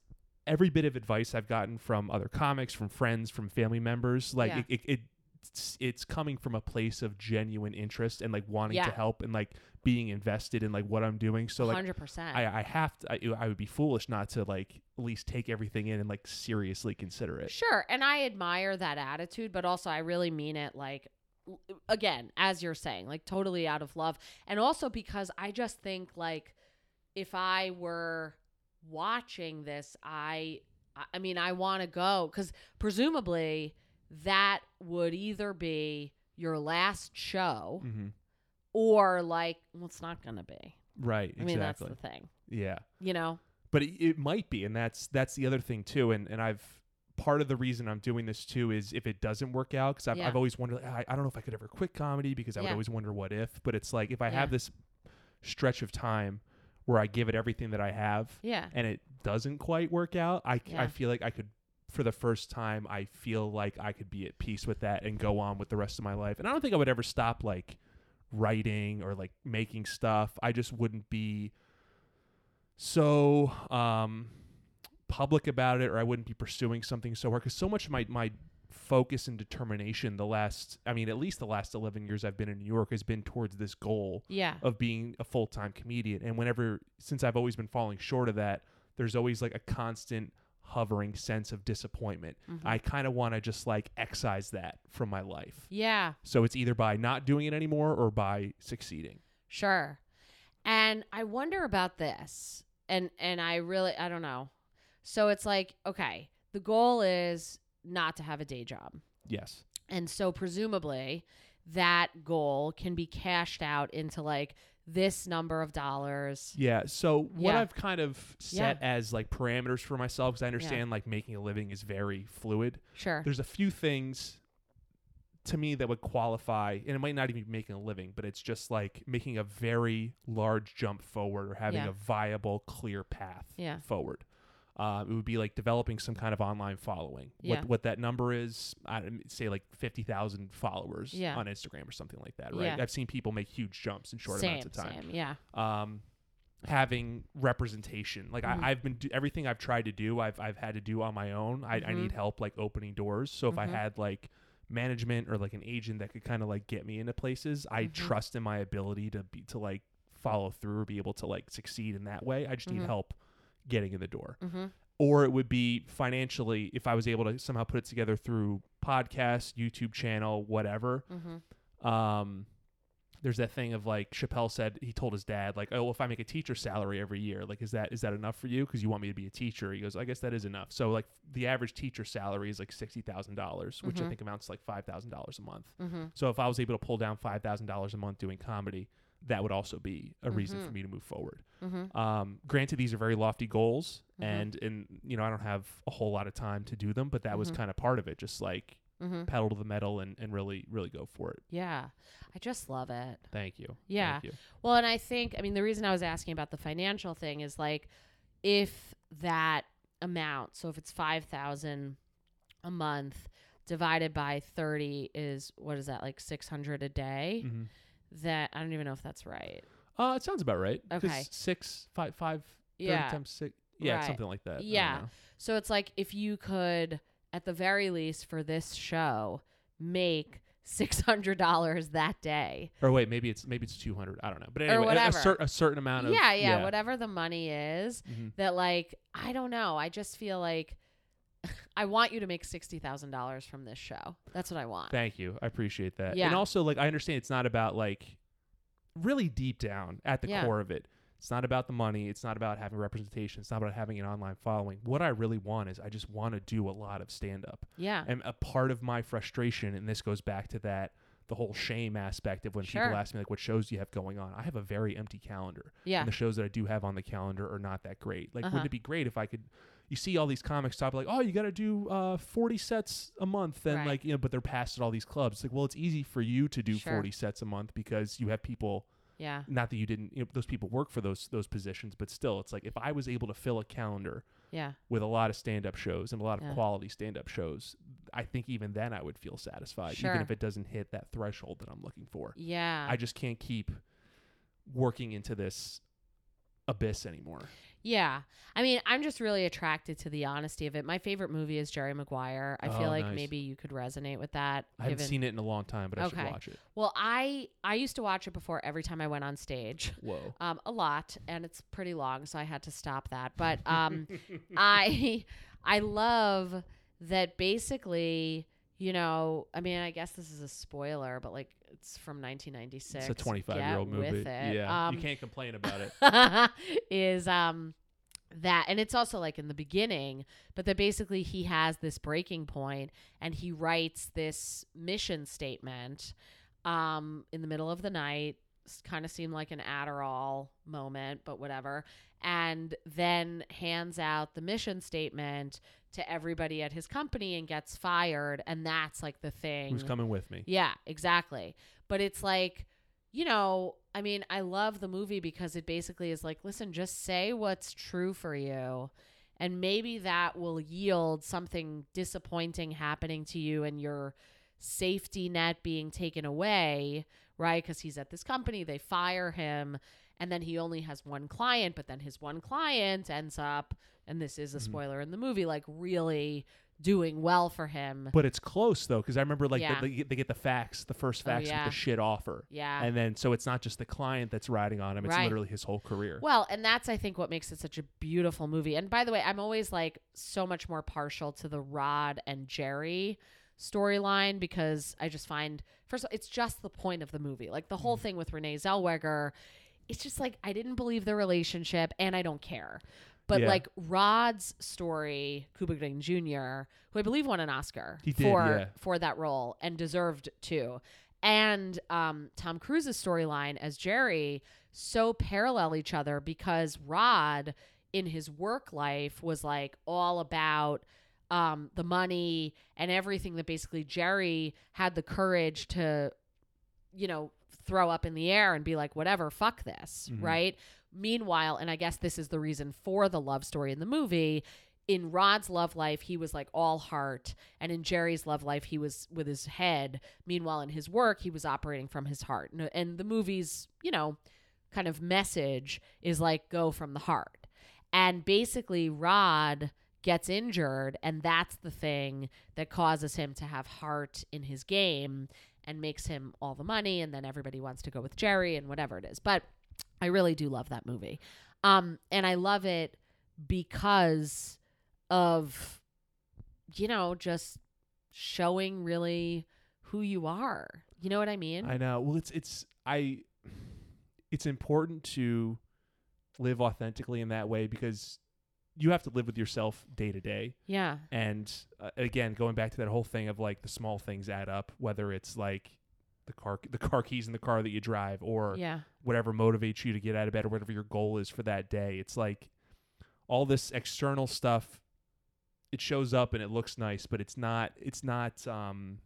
every bit of advice I've gotten from other comics, from friends, from family members, like Yeah. it, it, it it's, it's coming from a place of genuine interest and like wanting Yeah. to help and like being invested in like what I'm doing. So like 100%. I, I have to. I, I would be foolish not to like at least take everything in and like seriously consider it. Sure. And I admire that attitude, but also I really mean it like again, as you're saying, like totally out of love. And also because I just think like if I were watching this, I I- mean, I want to go cuz presumably that would either be your last show Mm-hmm. or like well it's not going to be. Right. I mean, that's exactly. the thing. yeah. You know? But it, it might be, and that's that's the other thing too. And and I've part of the reason I'm doing this too is if it doesn't work out because I've, Yeah. I've always wondered I, I don't know if I could ever quit comedy because I would always wonder what if. But it's like if I Yeah. have this stretch of time where I give it everything that I have Yeah. and it doesn't quite work out, I, Yeah. feel like I could, for the first time, I feel like I could be at peace with that and go on with the rest of my life. And I don't think I would ever stop like writing or like making stuff. I just wouldn't be so um, public about it, or I wouldn't be pursuing something so hard because so much of my my focus and determination the last i mean at least the last 11 years i've been in new york has been towards this goal Yeah. of being a full time comedian. And whenever, since I've always been falling short of that, there's always like a constant hovering sense of disappointment. Mhm. I kind of want to just like excise that from my life. Yeah. So it's either by not doing it anymore or by succeeding. Sure. And I wonder about this. And and I really I don't know. So it's like, okay, the goal is not to have a day job. Yes. And so presumably that goal can be cashed out into like this number of dollars. Yeah. So what Yeah. I've kind of set as like parameters for myself, because I understand like making a living is very fluid. Sure. There's a few things to me that would qualify, and it might not even be making a living, but it's just like making a very large jump forward or having Yeah. a viable, clear path Yeah. forward. Um, it would be like developing some kind of online following. Yeah. What what that number is, I say like fifty thousand followers Yeah. on Instagram or something like that. Right? Yeah. I've seen people make huge jumps in short same, amounts of time same. Yeah. um, having representation. Like Mhm. I, I've been do- everything I've tried to do, I've I've had to do on my own. I, I Mhm. need help like opening doors. So if I Mhm. had like management or like an agent that could kind of like get me into places, I Mhm. trust in my ability to be to like follow through or be able to like succeed in that way. I just need help getting in the door. Mm-hmm. Or it would be financially if I was able to somehow put it together through podcast, YouTube channel, whatever Mm-hmm. um there's that thing of like Chappelle said he told his dad like oh well, if I make a teacher salary every year like is that is that enough for you because you want me to be a teacher he goes I guess that is enough so like the average teacher salary is like sixty thousand dollars which I Mhm. think amounts to like five thousand dollars a month Mm-hmm. so if I was able to pull down five thousand dollars a month doing comedy that would also be a reason Mhm. for me to move forward Mm-hmm. um granted these are very lofty goals Mhm. and and you know I don't have a whole lot of time to do them but that was Mhm. kind of part of it just like Mm-hmm. pedal to the metal and and really really go for it Yeah. I just love it. thank you Yeah. Thank you. Well, and I think, I mean, the reason I was asking about the financial thing is like, if that amount, so if it's five thousand a month divided by thirty is what is that like six hundred a day? That I don't even know if that's right. Uh, it sounds about right. Okay. Six, five, five, 30 Yeah. times six. Yeah, Right. something like that. Yeah. So it's like if you could, at the very least, for this show, make six hundred dollars that day. Or wait, maybe it's maybe it's two hundred. I don't know. But anyway, a-. A, cer- a certain amount of yeah, yeah, whatever the money is. Mhm. that like I don't know. I just feel like I want you to make sixty thousand dollars from this show. That's what I want. Thank you. I appreciate that. Yeah. And also, like, I understand it's not about like really deep down at the Yeah. core of it. It's not about the money. It's not about having representation. It's not about having an online following. What I really want is I just want to do a lot of stand up. yeah, And a part of my frustration, and this goes back to that the whole shame aspect of when Sure. people ask me like what shows do you have going on. I have a very empty calendar. yeah, and the shows that I do have on the calendar are not that great. Like, Uh-huh. wouldn't it be great if I could, you see all these comics talk like, oh, you got to do uh, 40 sets a month, and Right. like you know, but they're passed at all these clubs. It's like, well, it's easy for you to do Sure. 40 sets a month because you have people. Yeah. Not that you didn't, you know, those people work for those those positions, but still, it's like if I was able to fill a calendar Yeah. with a lot of stand up shows and a lot of Yeah. quality stand up shows, I think even then I would feel satisfied, Sure. even if it doesn't hit that threshold that I'm looking for. Yeah. I just can't keep working into this abyss anymore. Yeah. I mean, I'm just really attracted to the honesty of it. My favorite movie is Jerry Maguire. I feel Oh, like nice. maybe you could resonate with that. I haven't given- seen it in a long time, but I Okay. should watch it. Well, I I used to watch it before every time I went on stage. (laughs) Whoa. Um, a lot, and it's pretty long, so I had to stop that. But um, (laughs) I I love that basically, you know, I mean, I guess this is a spoiler, but like it's from 1996. It's a 25 year old movie. Yeah, Um, you can't complain about it. (laughs) is um that and it's also like in the beginning but that basically he has this breaking point and he writes this mission statement um in the middle of the night kind of seemed like an Adderall moment but whatever and then hands out the mission statement to everybody at his company and gets fired and that's like the thing Who's coming with me? yeah, exactly. But it's like, you know, I mean, I love the movie because it basically is like, listen, just say what's true for you. And maybe that will yield something disappointing happening to you and your safety net being taken away, right? Because he's at this company, they fire him, and then he only has one client, but then his one client ends up, and this is a Mhm. spoiler in the movie, like really doing well for him. But it's close though, because I remember like Yeah. the, they, get, they get the facts, the first Oh, facts yeah. with the shit offer, yeah. and then so it's not just the client that's riding on him; it's Right. literally his whole career. Well, and that's I think what makes it such a beautiful movie. And by the way, I'm always like so much more partial to the Rod and Jerry storyline because I just find first of all, it's just the point of the movie. Like the whole Mhm. thing with Renee Zellweger, it's just like I didn't believe the relationship and I don't care. But Yeah. like Rod's story, Cuba Gooding Jr., who I believe won an Oscar He did, for yeah. for that role and deserved to. And um, Tom Cruise's storyline as Jerry so parallel each other because Rod in his work life was like all about um, the money and everything that basically Jerry had the courage to, you know, throw up in the air and be like, whatever, fuck this, Mhm. right? Meanwhile, and I guess this is the reason for the love story in the movie. In Rod's love life, he was like all heart, and in Jerry's love life, he was with his head. Meanwhile, in his work, he was operating from his heart. And, and the movie's, you know, kind of message is like go from the heart. And basically, Rod gets injured, and that's the thing that causes him to have heart in his game and makes him all the money. And then everybody wants to go with Jerry and whatever it is. But I really do love that movie. Um, and I love it because of, you know, just showing really who you are. You know what I mean? I know. Well, it's it's I. It's important to live authentically in that way because you have to live with yourself day to day. yeah. And uh, again, going back to that whole thing of like the small things add up, whether it's like the car the car keys in the car that you drive or Yeah. Whatever motivates you to get out of bed or whatever your goal is for that day. It's like all this external stuff it shows up and it looks nice, but it's not it's not um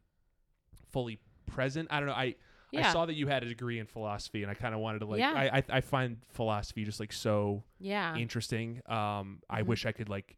fully present. I don't know. I Yeah. I saw that you had a degree in philosophy and I kind of wanted to like Yeah. I, I I find philosophy just like so yeah. interesting. Um I Mhm. wish I could like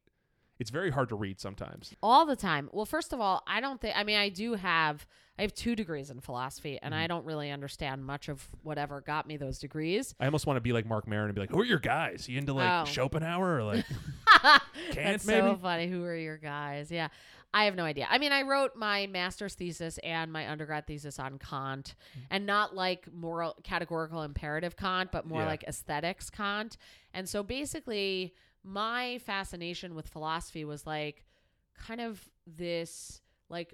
it's very hard to read sometimes. all the time. Well, first of all, I don't think I mean I do have I have two degrees in philosophy and Mhm. I don't really understand much of whatever got me those degrees. I almost want to be like Marc Maron and be like, "Who are your guys? You into like Oh. Schopenhauer or like (laughs) That's so maybe? funny. Who are your guys? Yeah. I have no idea. I mean, I wrote my master's thesis and my undergrad thesis on Kant, Mm. and not like moral categorical imperative Kant, but more Yeah. like aesthetics Kant. And so basically, my fascination with philosophy was like kind of this like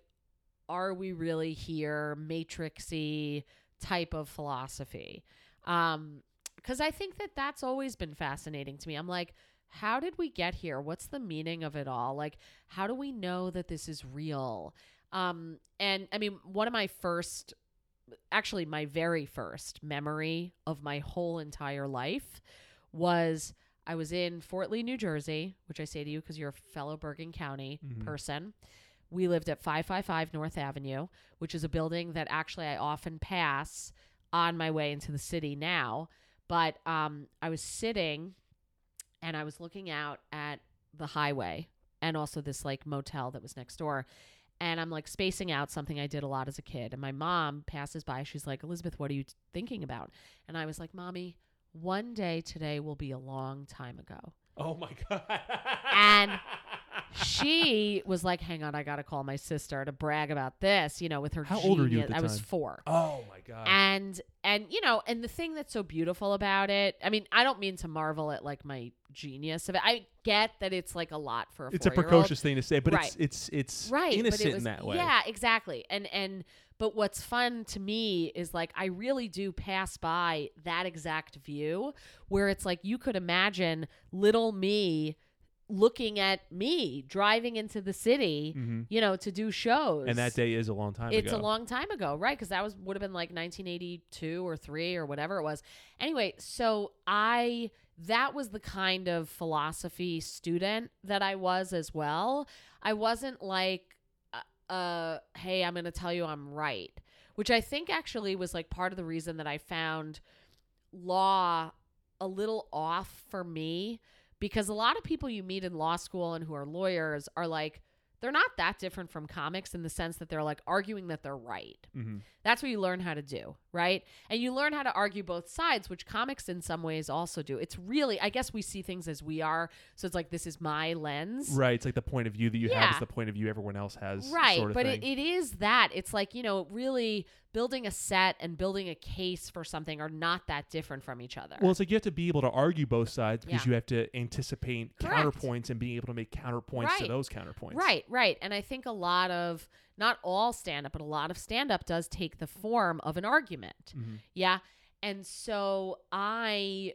are we really here matrixy type of philosophy. Um because i think that that's always been fascinating to me. I'm like how did we get here? What's the meaning of it all? Like how do we know that this is real? Um and i mean one of my first actually my very first memory of my whole entire life was I was in Fort Lee, New Jersey, which I say to you because you're a fellow Bergen County Mhm. person. We lived at 555 North Avenue, which is a building that actually I often pass on my way into the city now. But um, I was sitting and I was looking out at the highway and also this like motel that was next door. And I'm like spacing out something I did a lot as a kid. And my mom passes by. She's like, Elizabeth, what are you t- thinking about? And I was like, Mommy, one day today will be a long time ago. Oh my (laughs) god. And She was like, Hang on, I got to call my sister to brag about this, you know, with her How old were you genius- at the I was time? four Oh my god. and and you know and the thing that's so beautiful about it i mean i don't mean to marvel at like my genius of it i get that it's like a lot for a it's a precocious thing to say, but Right. it's it's it's right innocent it was, in that way. yeah exactly and and but what's fun to me is like i really do pass by that exact view where it's like you could imagine little me looking at me driving into the city hmm you know to do shows And that day is a long time it's ago. a long time ago, right? Because that was would have been like 1982 or three or whatever it was. Anyway, so I that was the kind of philosophy student that I was as well. I wasn't like, uh, uh hey, I'm going to tell you I'm right, which I think actually was like part of the reason that I found law a little off for me because a lot of people you meet in law school and who are lawyers are like they're not that different from comics in the sense that they're like arguing that they're right. hmm That's what you learn how to do, right? And you learn how to argue both sides, which comics in some ways also do. It's really, I guess we see things as we are. So it's like, this is my lens. Right. It's like the point of view that you have is the point of view everyone else has. Right. Sort of but it, it is that. It's like, you know, really building a set and building a case for something are not that different from each other. well, it's like you have to be able to argue both sides because Yeah. you have to anticipate Correct. counterpoints and being able to make counterpoints to those counterpoints. Right, right. And I think a lot of, not all stand up, but a lot of stand up does take the form of an argument. Mhm. Yeah. And so I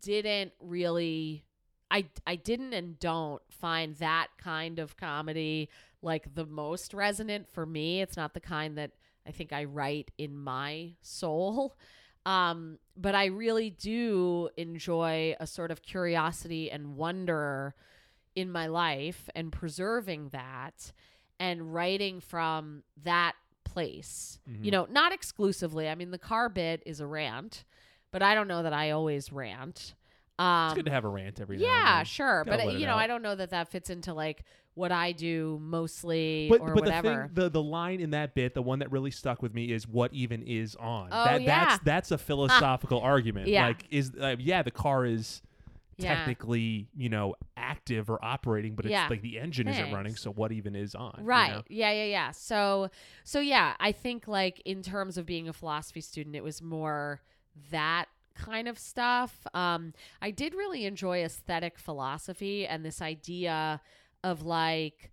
didn't really I I didn't and don't find that kind of comedy like the most resonant for me. It's not the kind that I think I write in my soul. (laughs) Um but I really do enjoy a sort of curiosity and wonder in my life and preserving that and writing from that place. Mhm. You know, not exclusively. I mean, the car bit is a rant, but I don't know that I always rant. Um, It's good to have a rant every yeah, sure, Gotta but let it you know, out. I don't know that that fits into like what I do mostly But, or but whatever. the thing, the the line in that bit, the one that really stuck with me is what even is on. Oh, that, yeah. That's that's a philosophical (laughs) argument. Yeah. Like is uh, yeah, the car is Yeah. technically you know active or operating, but it's Yeah. like the engine isn't running. So what even is on? you right know? yeah yeah yeah so so yeah i think like in terms of being a philosophy student it was more that kind of stuff. Um i did really enjoy aesthetic philosophy and this idea of like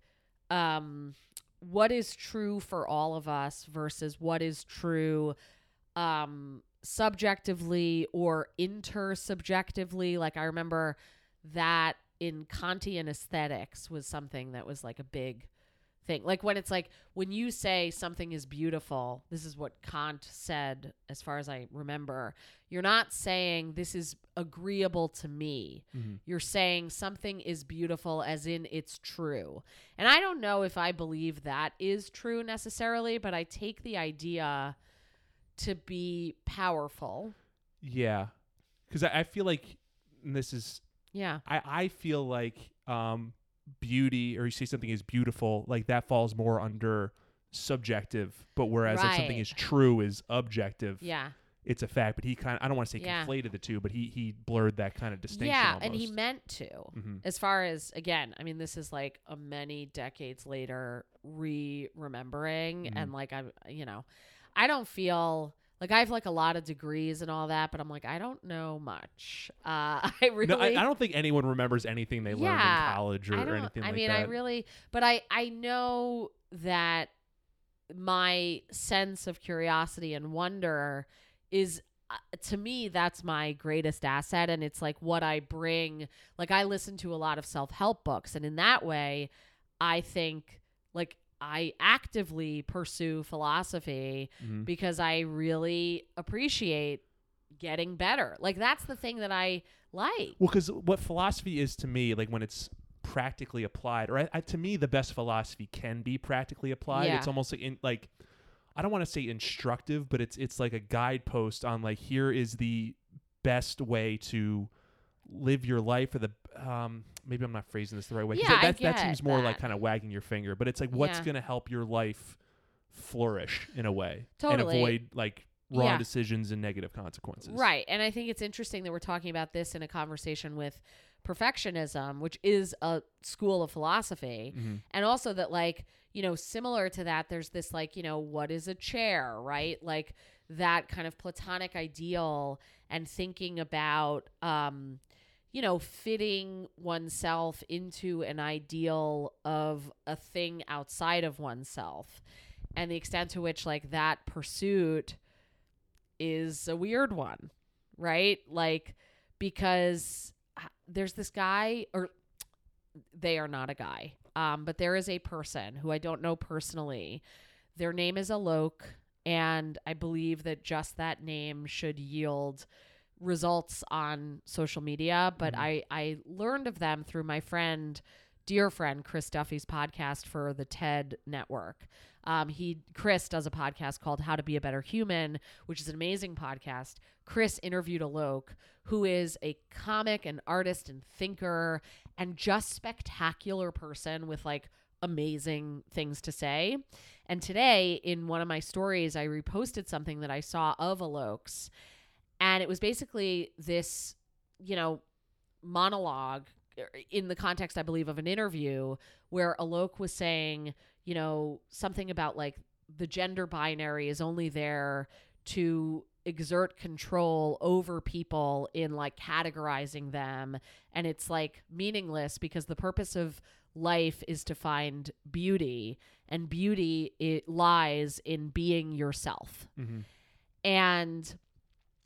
um what is true for all of us versus what is true um subjectively or intersubjectively. Like i remember that in kantian aesthetics was something that was like a big thing like when it's like when you say something is beautiful this is what kant said as far as i remember you're not saying this is agreeable to me Mhm. you're saying something is beautiful as in it's true. And I don't know if I believe that is true necessarily, but I take the idea to be powerful. Yeah, because I, I feel like this is Yeah. I I feel like um beauty or you say something is beautiful like that falls more under subjective, but whereas like something is true is objective. Yeah. it's a fact, but he kind of I don't want to say Yeah. conflated the two, but he he blurred that kind of distinction. Yeah, almost. and he meant to. hmm As far as again, I mean, this is like a many decades later re remembering, Mhm. and like I'm, you know, I don't feel like I have like a lot of degrees and all that, but I'm like I don't know much. (laughs) Uh, I really, No, I, I don't think anyone remembers anything they learned Yeah, in college or, I or anything I like mean, that. I really, but I I know that my sense of curiosity and wonder is uh, to me that's my greatest asset and it's like what I bring like I listen to a lot of self-help books and in that way I think like I actively pursue philosophy Mhm. because I really appreciate getting better. Like that's the thing that I like. Well, because what philosophy is to me, like when it's practically applied, or I, I, to me, the best philosophy can be practically applied. Yeah. It's almost like in like I don't want to say instructive, but it's it's like a guidepost on like here is the best way to live your life or the um maybe I'm not phrasing this the right way. Yeah, that, that, that seems more like kind of wagging your finger, but it's like what's Yeah. going to help your life flourish in a way Totally. and avoid like wrong Yeah. decisions and negative consequences. Right. And I think it's interesting that we're talking about this in a conversation with perfectionism, which is a school of philosophy. hmm And also that, like, you know, similar to that, there's this, like, you know, what is a chair, right? Like that kind of platonic ideal and thinking about, um, you know, fitting oneself into an ideal of a thing outside of oneself and the extent to which, like, that pursuit is a weird one, right? Like, because uh, there's this guy, or they are not a guy, um, but there is a person who I don't know personally. Their name is Alok, and I believe that just that name should yield results on social media. But Mhm. I, I learned of them through my friend, dear friend Chris Duffy's podcast for the TED Network. Um, he Chris does a podcast called How to Be a Better Human, which is an amazing podcast. Chris interviewed Alok, who is a comic and artist and thinker and just spectacular person with like amazing things to say. And today, in one of my stories, I reposted something that I saw of Alok's, and it was basically this, you know, monologue er, in the context, I believe, of an interview where Alok was saying, you know, something about like the gender binary is only there to exert control over people in like categorizing them. And it's like meaningless because the purpose of life is to find beauty. And beauty it lies in being yourself. Hmm and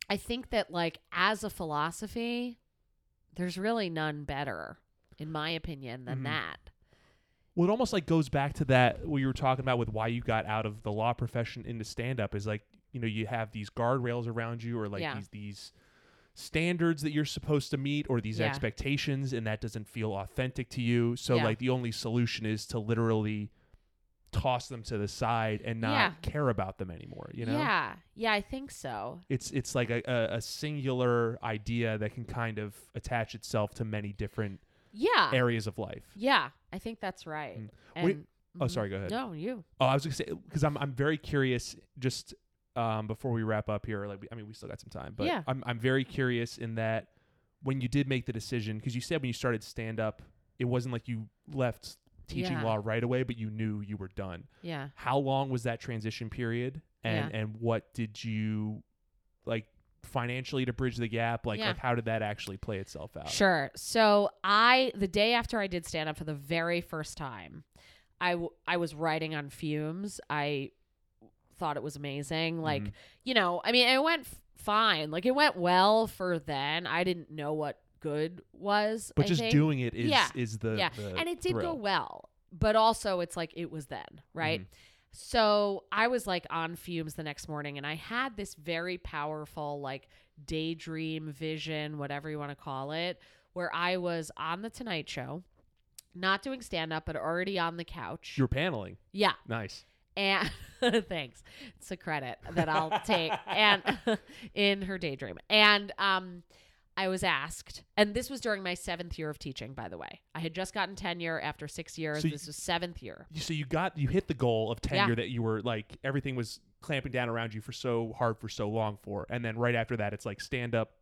I think that, like, as a philosophy, there's really none better, in my opinion, than Mhm. that. Well, it almost like goes back to that what you were talking about with why you got out of the law profession into stand up is like, you know, you have these guardrails around you or like Yeah. these these standards that you're supposed to meet or these Yeah. expectations and that doesn't feel authentic to you. So Yeah. like the only solution is to literally toss them to the side and not Yeah. care about them anymore, you know? Yeah. Yeah, I think so. It's it's like a, a, a singular idea that can kind of attach itself to many different Yeah. areas of life. Yeah. I think that's right. Mm. And, Wait- oh, Mhm. sorry, go ahead. No, you. Oh, I was gonna say because I'm I'm very curious. Just um, before we wrap up here, like we, I mean, we still got some time, but Yeah. I'm I'm very curious in that when you did make the decision, because you said when you started stand up, it wasn't like you left teaching Yeah. law right away, but you knew you were done. Yeah. How long was that transition period, and Yeah. and what did you like financially to bridge the gap? Like Yeah. like how did that actually play itself out? Sure. So I, the day after I did stand up for the very first time, I, w- I was writing on fumes. I thought it was amazing. Like, Mhm. you know, I mean, it went f- fine. Like, it went well for then. I didn't know what good was. But I just think. doing it is Yeah. is the yeah, the and it did go well. But also, it's like it was then, right? Mhm. So I was like on fumes the next morning, and I had this very powerful, like daydream vision, whatever you want to call it, where I was on the Tonight Show, not doing stand up, but already on the couch. You're paneling. yeah. Nice. And (laughs) thanks. It's a credit that I'll take and (laughs) in her daydream. And um I was asked, and this was during my seventh year of teaching, by the way. I had just gotten tenure after six years. So you- this was seventh year. So you got you hit the goal of tenure Yeah. that you were like everything was clamping down around you for so hard for so long for and then right after that it's like stand up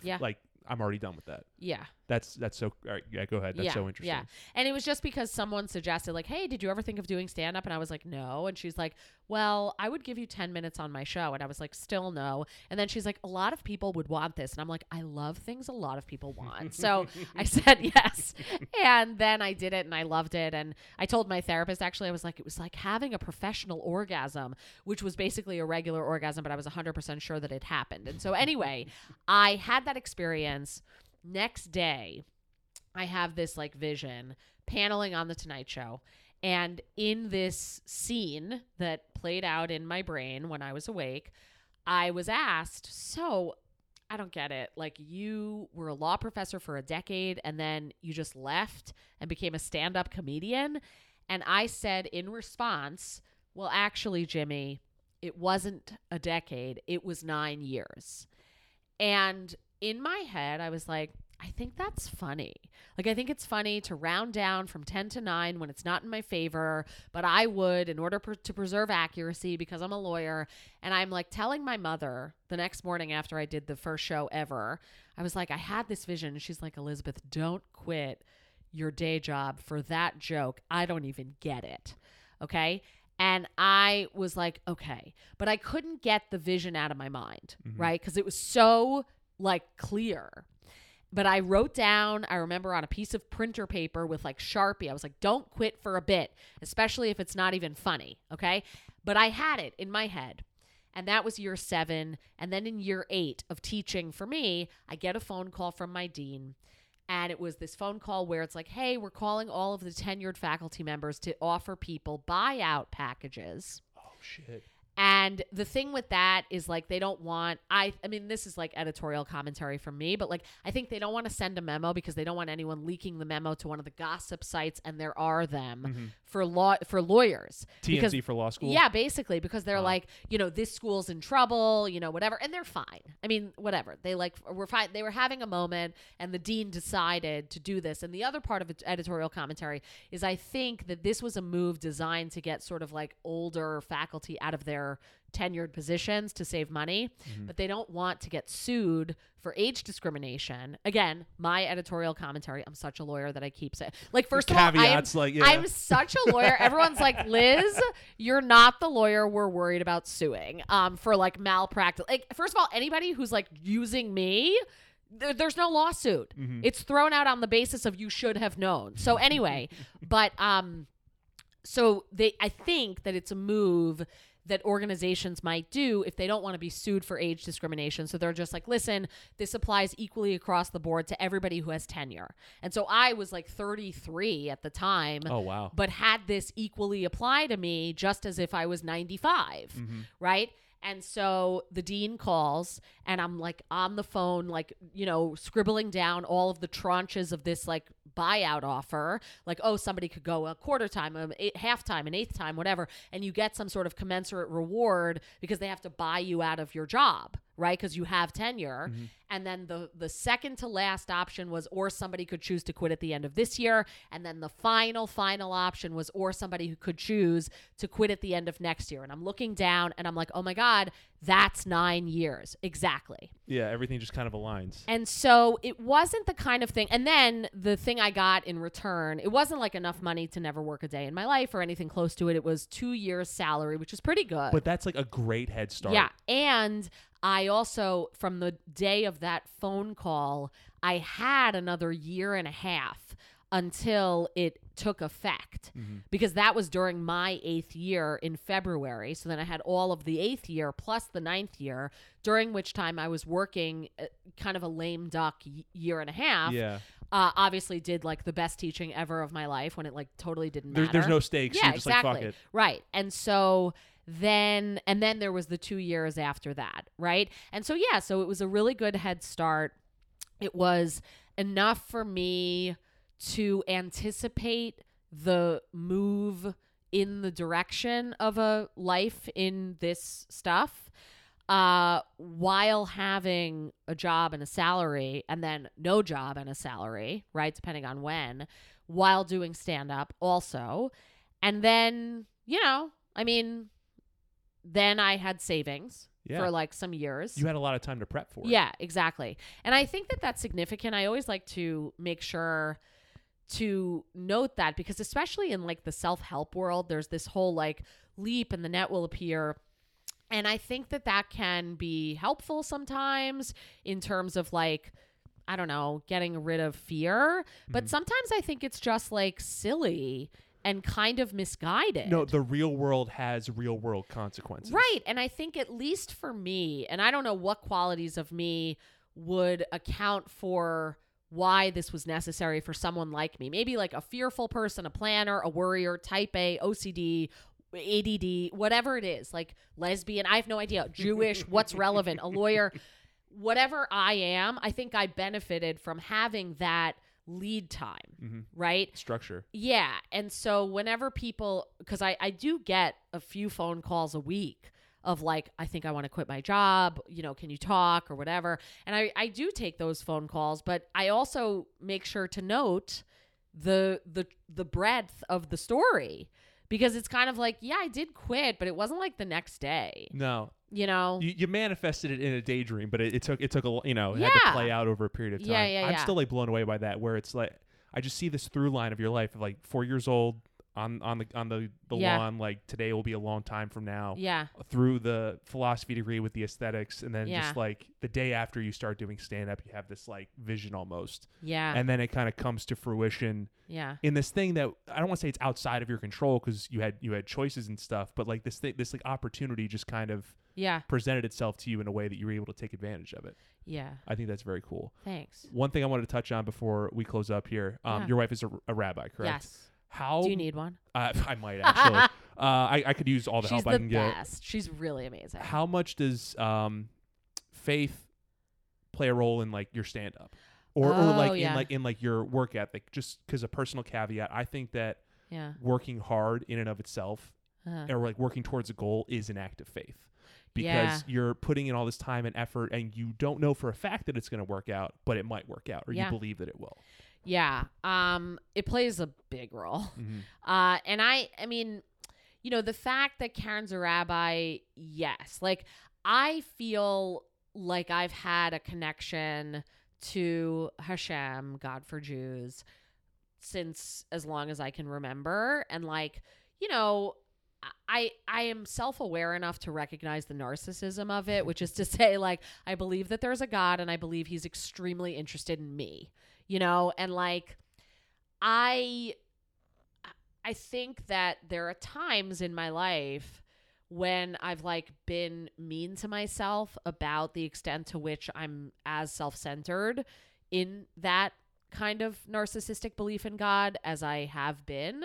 Yeah. like i'm already done with that Yeah. That's that's so all right, yeah go ahead that's yeah, so interesting Yeah. And it was just because someone suggested, like, hey, did you ever think of doing stand up? And I was like, no. And she's like, well, I would give you 10 minutes on my show. And I was like, still no. And then she's like, a lot of people would want this. And I'm like, I love things a lot of people want. So (laughs) I said yes. And then I did it and I loved it. And I told my therapist, actually, I was like, it was like having a professional orgasm, which was basically a regular orgasm, but I was 100% sure that it happened. And so, anyway, I had that experience. Next day, I have this like vision paneling on the Tonight Show. And in this scene that played out in my brain when I was awake, I was asked, So I don't get it. Like, you were a law professor for a decade and then you just left and became a stand up comedian. And I said in response, Well, actually, Jimmy, it wasn't a decade, it was nine years. And in my head, I was like, I think that's funny. Like, I think it's funny to round down from 10 to 9 when it's not in my favor, but I would in order per- to preserve accuracy because I'm a lawyer. And I'm like telling my mother the next morning after I did the first show ever, I was like, I had this vision. And she's like, Elizabeth, don't quit your day job for that joke. I don't even get it. Okay. And I was like, okay. But I couldn't get the vision out of my mind, Mhm. right? Because it was so like clear. But I wrote down, I remember on a piece of printer paper with like Sharpie, I was like, don't quit for a bit, especially if it's not even funny. Okay. But I had it in my head. And that was year seven. And then in year eight of teaching for me, I get a phone call from my dean. And it was this phone call where it's like, hey, we're calling all of the tenured faculty members to offer people buyout packages. Oh shit. And the thing with that is like they don't want I I mean this is like editorial commentary from me, but like I think they don't want to send a memo because they don't want anyone leaking the memo to one of the gossip sites and there are them Mhm. for law for lawyers. TMZ Because- for law school. Yeah, basically because they're Wow. like, you know, this school's in trouble, you know, whatever, and they're fine. I mean, whatever. They like were fine. They were having a moment, and the dean decided to do this. And the other part of editorial commentary is, I think that this was a move designed to get sort of like older faculty out of their tenured positions to save money, Mhm. but they don't want to get sued for age discrimination. Again, my editorial commentary. I'm such a lawyer that I keep saying, like, first of all, I am caveats like yeah. I'm such a lawyer. Everyone's like, (laughs) Liz, you're not the lawyer we're worried about suing um, for like malpractice. Like, first of all, anybody who's like using me, there's no lawsuit. Mhm. It's thrown out on the basis of you should have known. So anyway, (laughs) but um, so they, I think that it's a move that organizations might do if they don't want to be sued for age discrimination. So they're just like, listen, this applies equally across the board to everybody who has tenure. And so I was like 33 at the time oh wow. but had this equally apply to me just as if I was 95, Mhm. right? And so the dean calls, and I'm like on the phone, like, you know, scribbling down all of the tranches of this like buyout offer. Like, oh, somebody could go a quarter time, a eight, half time, an eighth time, whatever. And you get some sort of commensurate reward because they have to buy you out of your job, right? Because you have tenure. Mhm. And then the the second to last option was or somebody could choose to quit at the end of this year. And then the final, final option was or somebody who could choose to quit at the end of next year. And I'm looking down and I'm like, oh my God, that's nine years. Exactly. Yeah, everything just kind of aligns. And so it wasn't the kind of thing. And then the thing I got in return, it wasn't like enough money to never work a day in my life or anything close to it. It was two years' salary, which is pretty good. But that's like a great head start. Yeah. And I also, from the day of that phone call, I had another year and a half until it took effect Mhm. because that was during my eighth year in February. So then I had all of the eighth year plus the ninth year, during which time I was working uh, kind of a lame duck y- year and a half. Yeah. Uh, obviously, did like the best teaching ever of my life when it like totally didn't matter. There's there's no stakes. Yeah, You're just like exactly. fuck it. Right. And so then and then there was the 2 years after that, right? And so yeah, so it was a really good head start. It was enough for me to anticipate the move in the direction of a life in this stuff uh while having a job and a salary and then no job and a salary right depending on when while doing stand up also and then you know i mean then i had savings Yeah. for like some years you had a lot of time to prep for it. yeah, exactly. And I think that that's significant. I always like to make sure to note that because especially in like the self-help world, there's this whole like leap and the net will appear. And I think that that can be helpful sometimes in terms of like I don't know, getting rid of fear, but Mhm. sometimes I think it's just like silly and kind of misguided. No, the real world has real world consequences. Right. And I think, at least for me, and I don't know what qualities of me would account for why this was necessary for someone like me. Maybe like a fearful person, a planner, a worrier, type A, OCD, ADD, whatever it is, like lesbian, I have no idea, Jewish, (laughs) what's relevant, a lawyer. whatever I am, I think I benefited from having that lead time, hmm right? Structure. Yeah. And so whenever people, because I, I do get a few phone calls a week of like, I think I want to quit my job, you know, can you talk or whatever. And I, I do take those phone calls, but I also make sure to note the the the breadth of the story because it's kind of like, yeah, I did quit, but it wasn't like the next day. No, You know? you, you manifested it in a daydream, but it, it took it took a you know it had Yeah. to play out over a period of time. Yeah, yeah, I'm yeah. still like blown away by that. Where it's like I just see this through line of your life of like four years old on on the on the the Yeah. lawn. Like today will be a long time from now. yeah. Through the philosophy degree with the aesthetics, and then Yeah. just like the day after you start doing stand up, you have this like vision almost, Yeah. and then it kind of comes to fruition yeah. in this thing that I don't want to say it's outside of your control because you had you had choices and stuff, but like this thing, this like opportunity just kind of Yeah. presented itself to you in a way that you were able to take advantage of it. Yeah. I think that's very cool. Thanks. One thing I wanted to touch on before we close up here. Um, Yeah. Your wife is a, a rabbi, correct? Yes. How? Do you need one? (laughs) Uh, I might (laughs) actually. uh, I, I could use all the She's help the I can get. best. She's really amazing. How much does um, faith play a role in like your stand up, or or Oh, like yeah. in like in like your work ethic? Just because a personal caveat, I think that yeah. working hard in and of itself Uh, or like working towards a goal is an act of faith because Yeah. you're putting in all this time and effort and you don't know for a fact that it's going to work out but it might work out or Yeah. you believe that it will yeah. Um, it plays a big role. mm-hmm. Uh, and I, I mean, you know, the fact that Karen's a rabbi, yes. Like, I feel like I've had a connection to Hashem, God for Jews, since as long as I can remember. And like, you know, I I am self-aware enough to recognize the narcissism of it, which is to (laughs) say like I believe that there's a God and I believe he's extremely interested in me. You know, and like I I think that there are times in my life when I've like been mean to myself about the extent to which I'm as self-centered in that kind of narcissistic belief in God as I have been.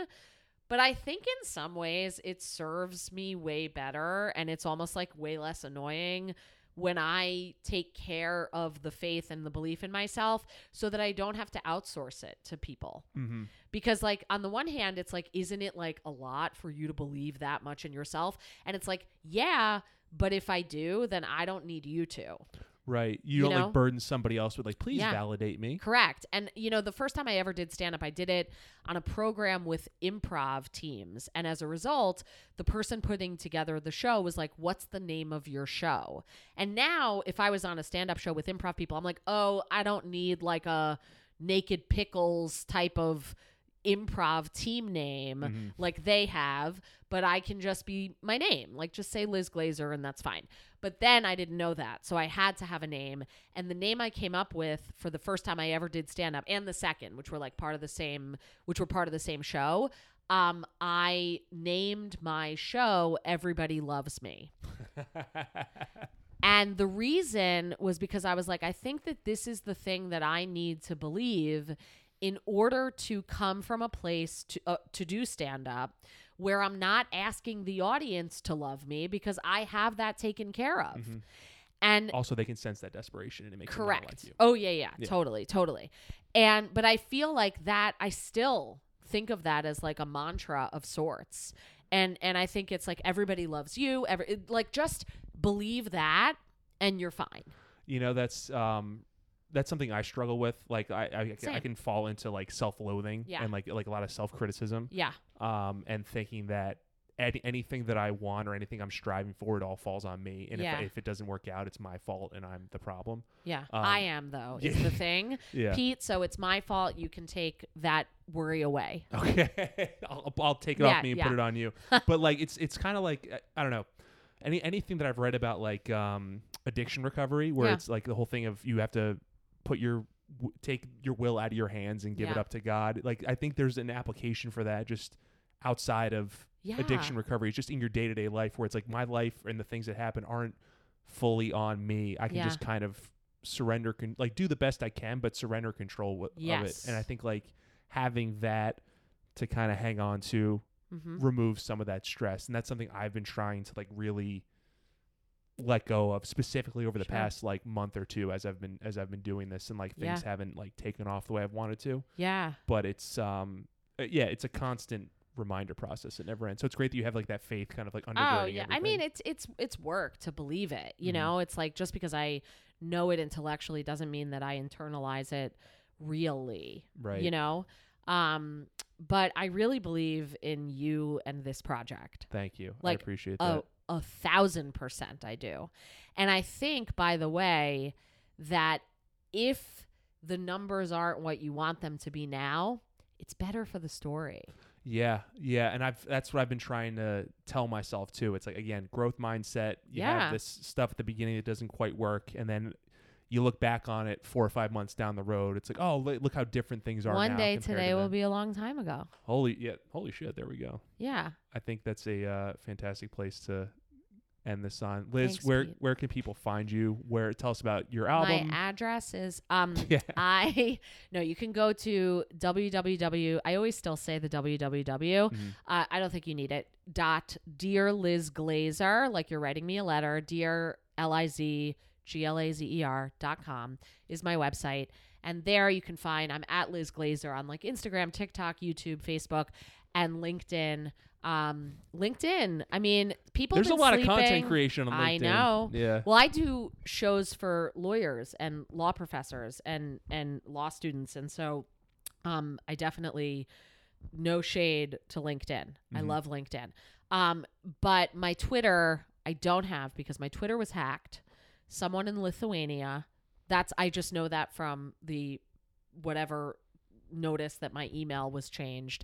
But I think in some ways it serves me way better and it's almost like way less annoying when I take care of the faith and the belief in myself so that I don't have to outsource it to people. Mm-hmm. because like on the one hand it's like isn't it like a lot for you to believe that much in yourself? And it's like yeah but if i do then i don't need you to right you, You don't know? like burden somebody else with like please Yeah. validate me correct and you know the first time i ever did stand up i did it on a program with improv teams and as a result the person putting together the show was like what's the name of your show and now if i was on a stand up show with improv people i'm like oh i don't need like a naked pickles type of improv team name Mhm. like they have, but I can just be my name. Like just say Liz Glazer and that's fine. But then I didn't know that. So I had to have a name. And the name I came up with for the first time I ever did stand up and the second, which were like part of the same which were part of the same show, um I named my show Everybody Loves Me. (laughs) And the reason was because I was like, I think that this is the thing that I need to believe in order to come from a place to uh, to do stand up where I'm not asking the audience to love me because I have that taken care of. Mhm. And also they can sense that desperation and it makes them not correct. like you oh yeah, yeah, Yeah. totally, totally. And but I feel like that I still think of that as like a mantra of sorts. And and I think it's like everybody loves you. Every it- like just believe that and you're fine. you know that's um that's something i struggle with like i i, I can fall into like self-loathing Yeah. and like like a lot of self-criticism Yeah. um, and thinking that any, anything that I want or anything I'm striving for, it all falls on me. And Yeah. if, if it doesn't work out, it's my fault and I'm the problem. Yeah. Um, I am though. Is yeah. the thing. (laughs) Yeah. Pete, so it's my fault. You can take that worry away. Okay, (laughs) I'll, I'll take it off me and put it on you. (laughs) but like, it's it's kind of like I- I don't know. Any anything that I've read about like um, addiction recovery, where it's like the whole thing of you have to put your take your will out of your hands and give it up to God. Like I think there's an application for that just outside of Yeah. addiction recovery. It's just in your day to day life where it's like my life and the things that happen aren't fully on me. I can Yeah. just kind of surrender, con- like do the best I can, but surrender control w- of it. And I think like having that to kind of hang on to Mm-hmm. removes some of that stress, and that's something I've been trying to like really let go of specifically over the Sure. past like month or two as I've been as I've been doing this and like things Yeah. haven't like taken off the way I've wanted to. Yeah. But it's um uh, yeah, it's a constant reminder process. It never ends. So it's great that you have like that faith kind of like undergirding Oh yeah. I mean, it's it's it's work to believe it. You Mhm. know, it's like just because I know it intellectually doesn't mean that I internalize it really. right. You know. Um, but I really believe in you and this project. Thank you. like, I appreciate that. a thousand percent, I do. And I think, by the way, that if the numbers aren't what you want them to be now, it's better for the story. Yeah, yeah, and I've that's what I've been trying to tell myself too. It's like again, growth mindset. You Yeah. have this stuff at the beginning that doesn't quite work, and then you look back on it four or five months down the road. It's like, oh, look how different things are. One now day today to will be a long time ago. holy yeah, holy shit. There we go. Yeah. I think that's a uh, fantastic place to end this on. Liz, Thanks, where Pete. where can people find you? Where tell us about your album? My address is um (laughs) Yeah. I (laughs) no, you can go to www. I always still say the www. Mhm. Uh, I don't think you need it. Dot dear Liz Glazer, like you're writing me a letter. Dear L I Z G L A Z E R dot com is my website, and there you can find I'm at Liz Glazer on like Instagram, TikTok, YouTube, Facebook, and LinkedIn. Um, LinkedIn. I mean, people. There's a lot sleeping. of content creation on LinkedIn. I know. Yeah. Well, I do shows for lawyers and law professors and and law students, and so um, I definitely no shade to LinkedIn. I Mhm. love LinkedIn. Um, but my Twitter I don't have because my Twitter was hacked. Someone in Lithuania. That's I just know that from the whatever notice that my email was changed.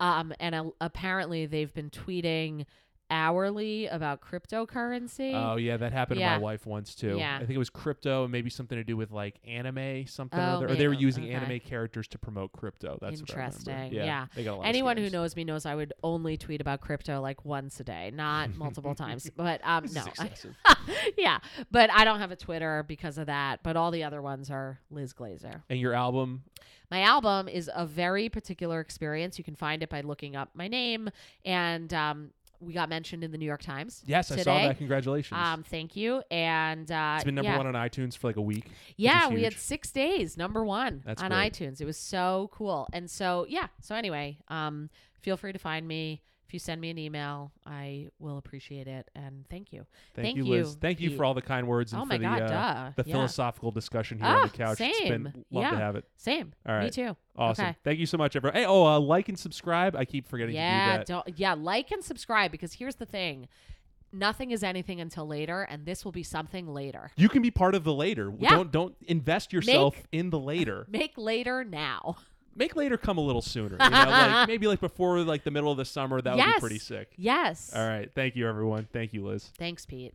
Um, and uh, apparently they've been tweeting hourly about cryptocurrency. Oh yeah, that happened to my wife once too. Yeah. I think it was crypto and maybe something to do with like anime, something or Oh, other. Or they were using Okay. anime characters to promote crypto. That's. Interesting. yeah, Yeah. They got a lot of Anyone who knows me knows I would only tweet about crypto like once a day, not multiple (laughs) times. But um, no, (laughs) yeah, but I don't have a Twitter because of that. But all the other ones are Liz Glazer. and your album, My album is a very particular experience. You can find it by looking up my name, and um, we got mentioned in the New York Times. yes, I saw that. Congratulations. Um, thank you. And uh, it's been number yeah. one on iTunes for like a week. Yeah, we had six days, number one That's on great. iTunes. It was so cool. And so, yeah. So anyway, um, feel free to find me. If you send me an email, I will appreciate it. And thank you. Thank, Thank you, Liz. Thank you for all the kind words and oh for my the God, uh, duh. the yeah. philosophical discussion here Oh, on the couch. It's been same. love to Yeah. have it. Same. All right. Me too. Awesome. Okay. Thank you so much, everyone. Hey, oh, uh, like and subscribe. I keep forgetting Yeah, to do that. don't, yeah. Like and subscribe because here's the thing: nothing is anything until later, and this will be something later. You can be part of the later. Yeah. Don't don't invest yourself in the later. (laughs) Make later now. Make later come a little sooner. You know, like (laughs) maybe like before like the middle of the summer. That would be pretty sick. Yes. All right. Thank you, everyone. Thank you, Liz. Thanks, Pete.